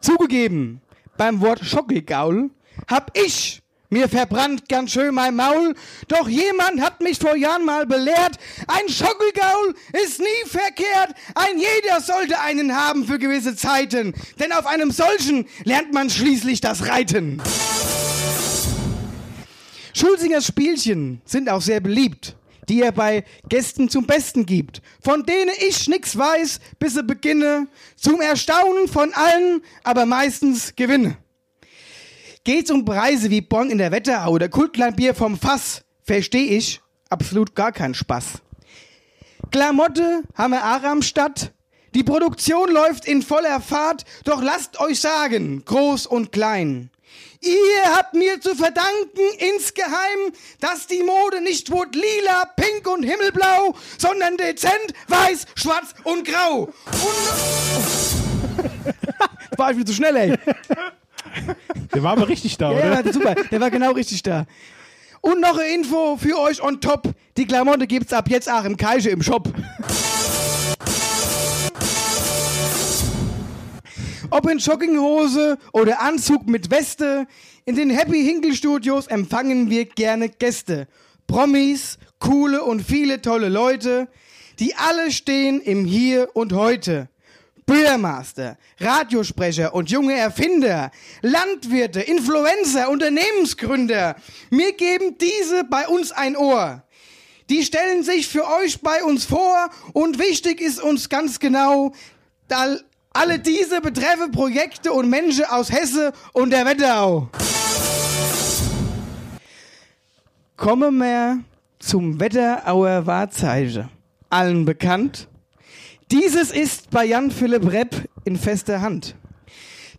Zugegeben, beim Wort Schockelgaul hab ich mir verbrannt ganz schön mein Maul, doch jemand hat mich vor Jahren mal belehrt, ein Schockelgaul ist nie verkehrt, ein jeder sollte einen haben für gewisse Zeiten, denn auf einem solchen lernt man schließlich das Reiten. Schulzingers Spielchen sind auch sehr beliebt. Die er bei Gästen zum Besten gibt, von denen ich nix weiß, bis sie beginne, zum Erstaunen von allen, aber meistens gewinne. Geht's um Preise wie Bonn in der Wetterau oder Kultlandbier vom Fass, versteh ich absolut gar keinen Spaß. Klamotte haben wir auch am Stadt. Die Produktion läuft in voller Fahrt, doch lasst euch sagen, groß und klein. Ihr habt mir zu verdanken insgeheim, dass die Mode nicht wurde lila, pink und himmelblau, sondern dezent, weiß, schwarz und grau. Und war ich wieder zu schnell, ey. Der war aber richtig da, Ja, oder? der war super. Der war genau richtig da. Und noch eine Info für euch on top. Die Klamotte gibt's ab jetzt auch im Kaiche im Shop. Ob in Jogginghose oder Anzug mit Weste, in den Happy Hinkle Studios empfangen wir gerne Gäste. Promis, coole und viele tolle Leute, die alle stehen im Hier und Heute. Bürgermeister, Radiosprecher und junge Erfinder, Landwirte, Influencer, Unternehmensgründer. Wir geben diese bei uns ein Ohr. Die stellen sich für euch bei uns vor und wichtig ist uns ganz genau, da alle diese betreffen Projekte und Menschen aus Hesse und der Wetterau. Kommen wir zum Wetterauer Wahrzeichen. Allen bekannt. Dieses ist bei Jan Philipp Repp in fester Hand.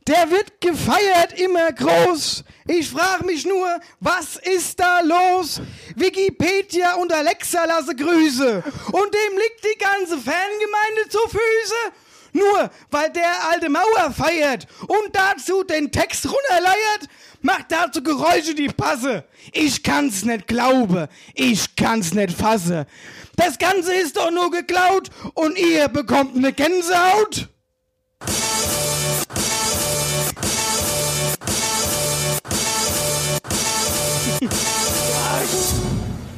Der wird gefeiert immer groß. Ich frage mich nur, was ist da los? Wikipedia und Alexa lasse Grüße. Und dem liegt die ganze Fangemeinde zu Füße. Nur weil der alte Mauer feiert und dazu den Text runterleiert, macht dazu Geräusche, die passe. Ich kann's nicht glauben. Ich kann's nicht fasse. Das Ganze ist doch nur geklaut und ihr bekommt eine Gänsehaut.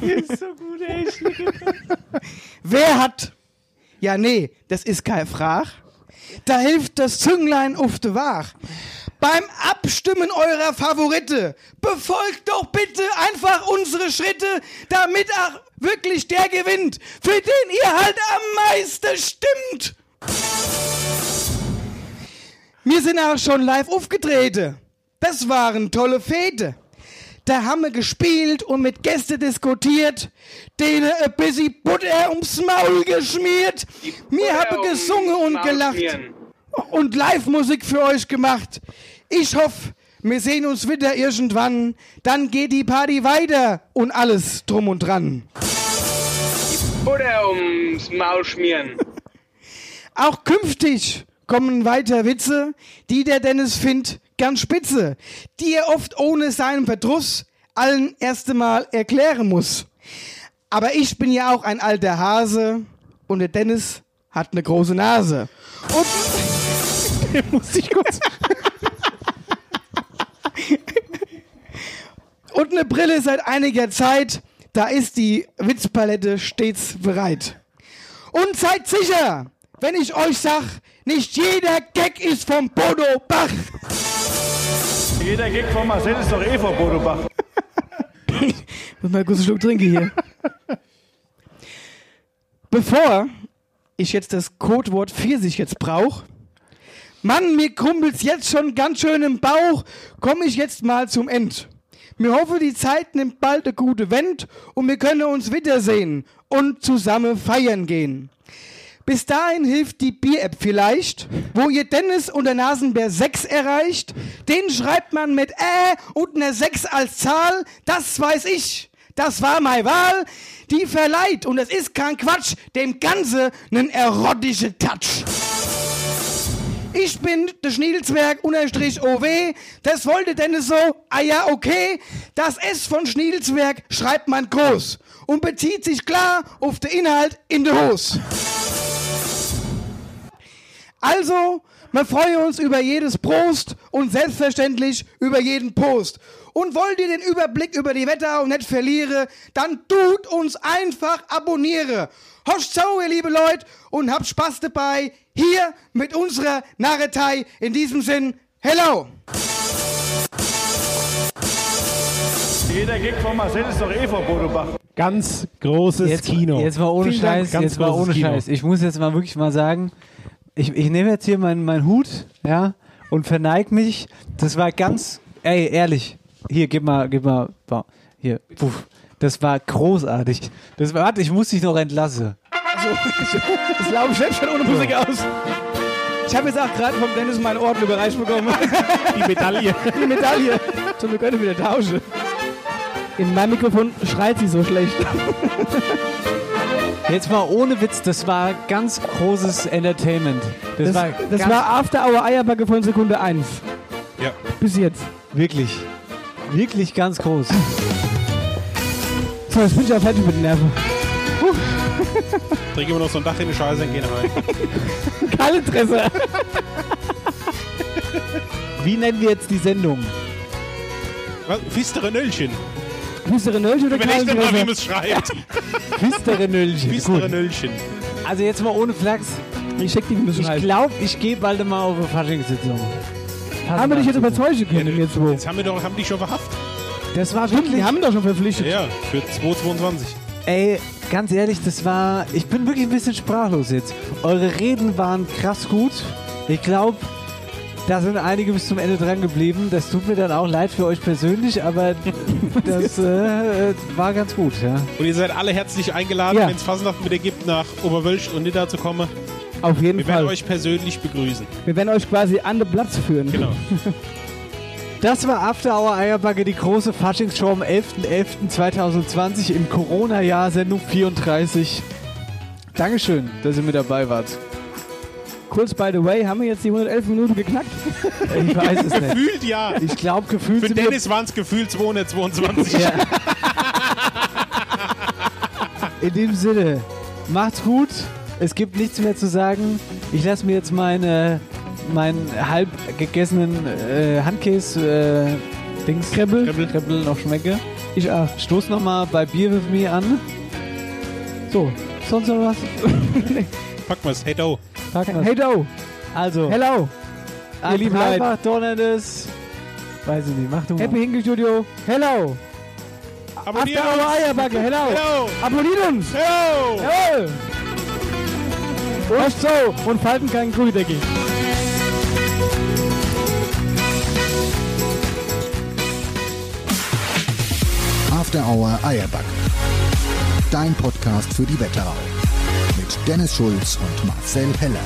ist so gut, ey. Wer hat? Ja, nee, das ist kein Frag. Da hilft das Zünglein auf de Wach. Beim Abstimmen eurer Favorite befolgt doch bitte einfach unsere Schritte, damit auch wirklich der gewinnt, für den ihr halt am meisten stimmt. Wir sind auch schon live aufgetreten. Das waren tolle Fete. Da haben wir gespielt und mit Gästen diskutiert, denen ein bisschen Butter ums Maul geschmiert. Wir haben gesungen und gelacht und Live-Musik für euch gemacht. Ich hoffe, wir sehen uns wieder irgendwann. Dann geht die Party weiter und alles drum und dran. Butter ums Maul schmieren. Auch künftig kommen weiter Witze, die der Dennis findet ganz spitze, die er oft ohne seinen Verdruss allen erste Mal erklären muss. Aber ich bin ja auch ein alter Hase und der Dennis hat eine große Nase. Und muss ich kurz. und eine Brille seit einiger Zeit, da ist die Witzpalette stets bereit. Und seid sicher, wenn ich euch sag, nicht jeder Gag ist vom Bodo Bach. Jeder Gig von Marcel ist doch eh von Bodo Bach. Muss mal einen Schluck trinken hier. Bevor ich jetzt das Codewort Pfirsich jetzt brauche, Mann, mir krumpelt's jetzt schon ganz schön im Bauch, komme ich jetzt mal zum End. Mir hoffe, die Zeit nimmt bald eine gute Wend und wir können uns wiedersehen und zusammen feiern gehen. Bis dahin hilft die Bier-App vielleicht, wo ihr Dennis und der Nasenbär 6 erreicht. Den schreibt man mit Ä und einer 6 als Zahl. Das weiß ich. Das war meine Wahl. Die verleiht, und es ist kein Quatsch, dem Ganze einen erotischen Touch. Ich bin der Schniedelsberg unterstrich OW. Das wollte Dennis so. Ah ja, okay. Das S von Schniedelsberg schreibt man groß und bezieht sich klar auf den Inhalt in der Hose. Also, wir freuen uns über jedes Prost und selbstverständlich über jeden Post. Und wollt ihr den Überblick über die Wetterau nicht verlieren, dann tut uns einfach abonniere. Hoscht so, ihr liebe Leute, und habt Spaß dabei, hier mit unserer Narretei. In diesem Sinn, hello! Jeder Gig von Marcel ist doch eh von Bodo Bach. Ganz großes jetzt, Kino. Jetzt mal ohne Vielen Dank. Scheiß, Ganz jetzt großes ohne Kino. Scheiß. Ich muss jetzt mal wirklich mal sagen, ich, ich nehme jetzt hier meinen meinen Hut, ja, und verneig mich. Das war ganz, ey, ehrlich. Hier, gib mal, gib mal, hier, puff. Das war großartig. Das war, warte, ich muss dich noch entlassen. Also, das ich selbst schon ohne Musik aus. Ich habe jetzt auch gerade vom Dennis meinen Orden überreicht bekommen. Die Medaille. Die Medaille. So, wir können wieder tauschen. In meinem Mikrofon schreit sie so schlecht. Jetzt mal ohne Witz, das war ganz großes Entertainment. Das, Das, war, das war After Hour Eierbacke von Sekunde 1. Ja. Bis jetzt. wirklich, wirklich ganz groß. So, jetzt bin ich auch fertig mit den Nerven. Trinken wir noch so ein Dach in die Scheiße und gehen rein. Kallinteresse. Wie nennen wir jetzt die Sendung? Fistere Nöllchen. Fistere Nöllchen oder Überleg doch mal, wie man es schreibt. Fistere Nöllchen. Fistere Nöllchen. Also jetzt mal ohne Flachs. Ich check die, es Ich glaube, ich gehe bald mal auf eine Faschingssitzung. Haben wir dich jetzt überzeugen können, jetzt wo? Jetzt haben wir doch, haben die schon verhaftet. Das war wirklich. die haben doch schon verpflichtet. Ja, für 222. Ey, ganz ehrlich, das war. Ich bin wirklich ein bisschen sprachlos jetzt. Eure Reden waren krass gut. Ich glaube, da sind einige bis zum Ende dran geblieben. Das tut mir dann auch leid für euch persönlich, aber das äh, war ganz gut, ja. Und ihr seid alle herzlich eingeladen, Ja. wenn es Fasnacht wieder gibt, nach Oberwölsch und Nidda zu kommen. Auf jeden Wir Fall. werden euch persönlich begrüßen. wir werden euch quasi an den Platz führen. Genau. Das war After Hour Eierbacke, die große Faschingsshow am 11.11.2020 im Corona-Jahr, Sendung 34. Dankeschön, dass ihr mit dabei wart. Kurz by the way, haben wir jetzt die 111 Minuten geknackt? Ich weiß es nicht. Gefühlt ja. Ich glaube, gefühlt Für Dennis waren es gefühlt 222. Ja. In dem Sinne, macht's gut. Es gibt nichts mehr zu sagen. Ich lasse mir jetzt meine, meinen halb gegessenen äh, Handkäse äh, Dings Krebbel, Krebbel. noch schmecke. Ich auch. Stoß nochmal bei Bier with me an. So, sonst noch was? Pack mal's. Hey, do. Packen wir's. Hey Do, Also, hello. Ihr lieben Leute. einfach donnerndes. Weiß ich nicht, mach du mal. Happy Hinkel Studio, hello. Abonniert After Hour uns. Eierbacke, hello. Hello. Abonniert uns. Hello. Jawohl. Und so, und falten keinen Gründeckel. After Hour Eierback. Dein Podcast für die Wetterau. Dennis Schulz und Marcel Heller.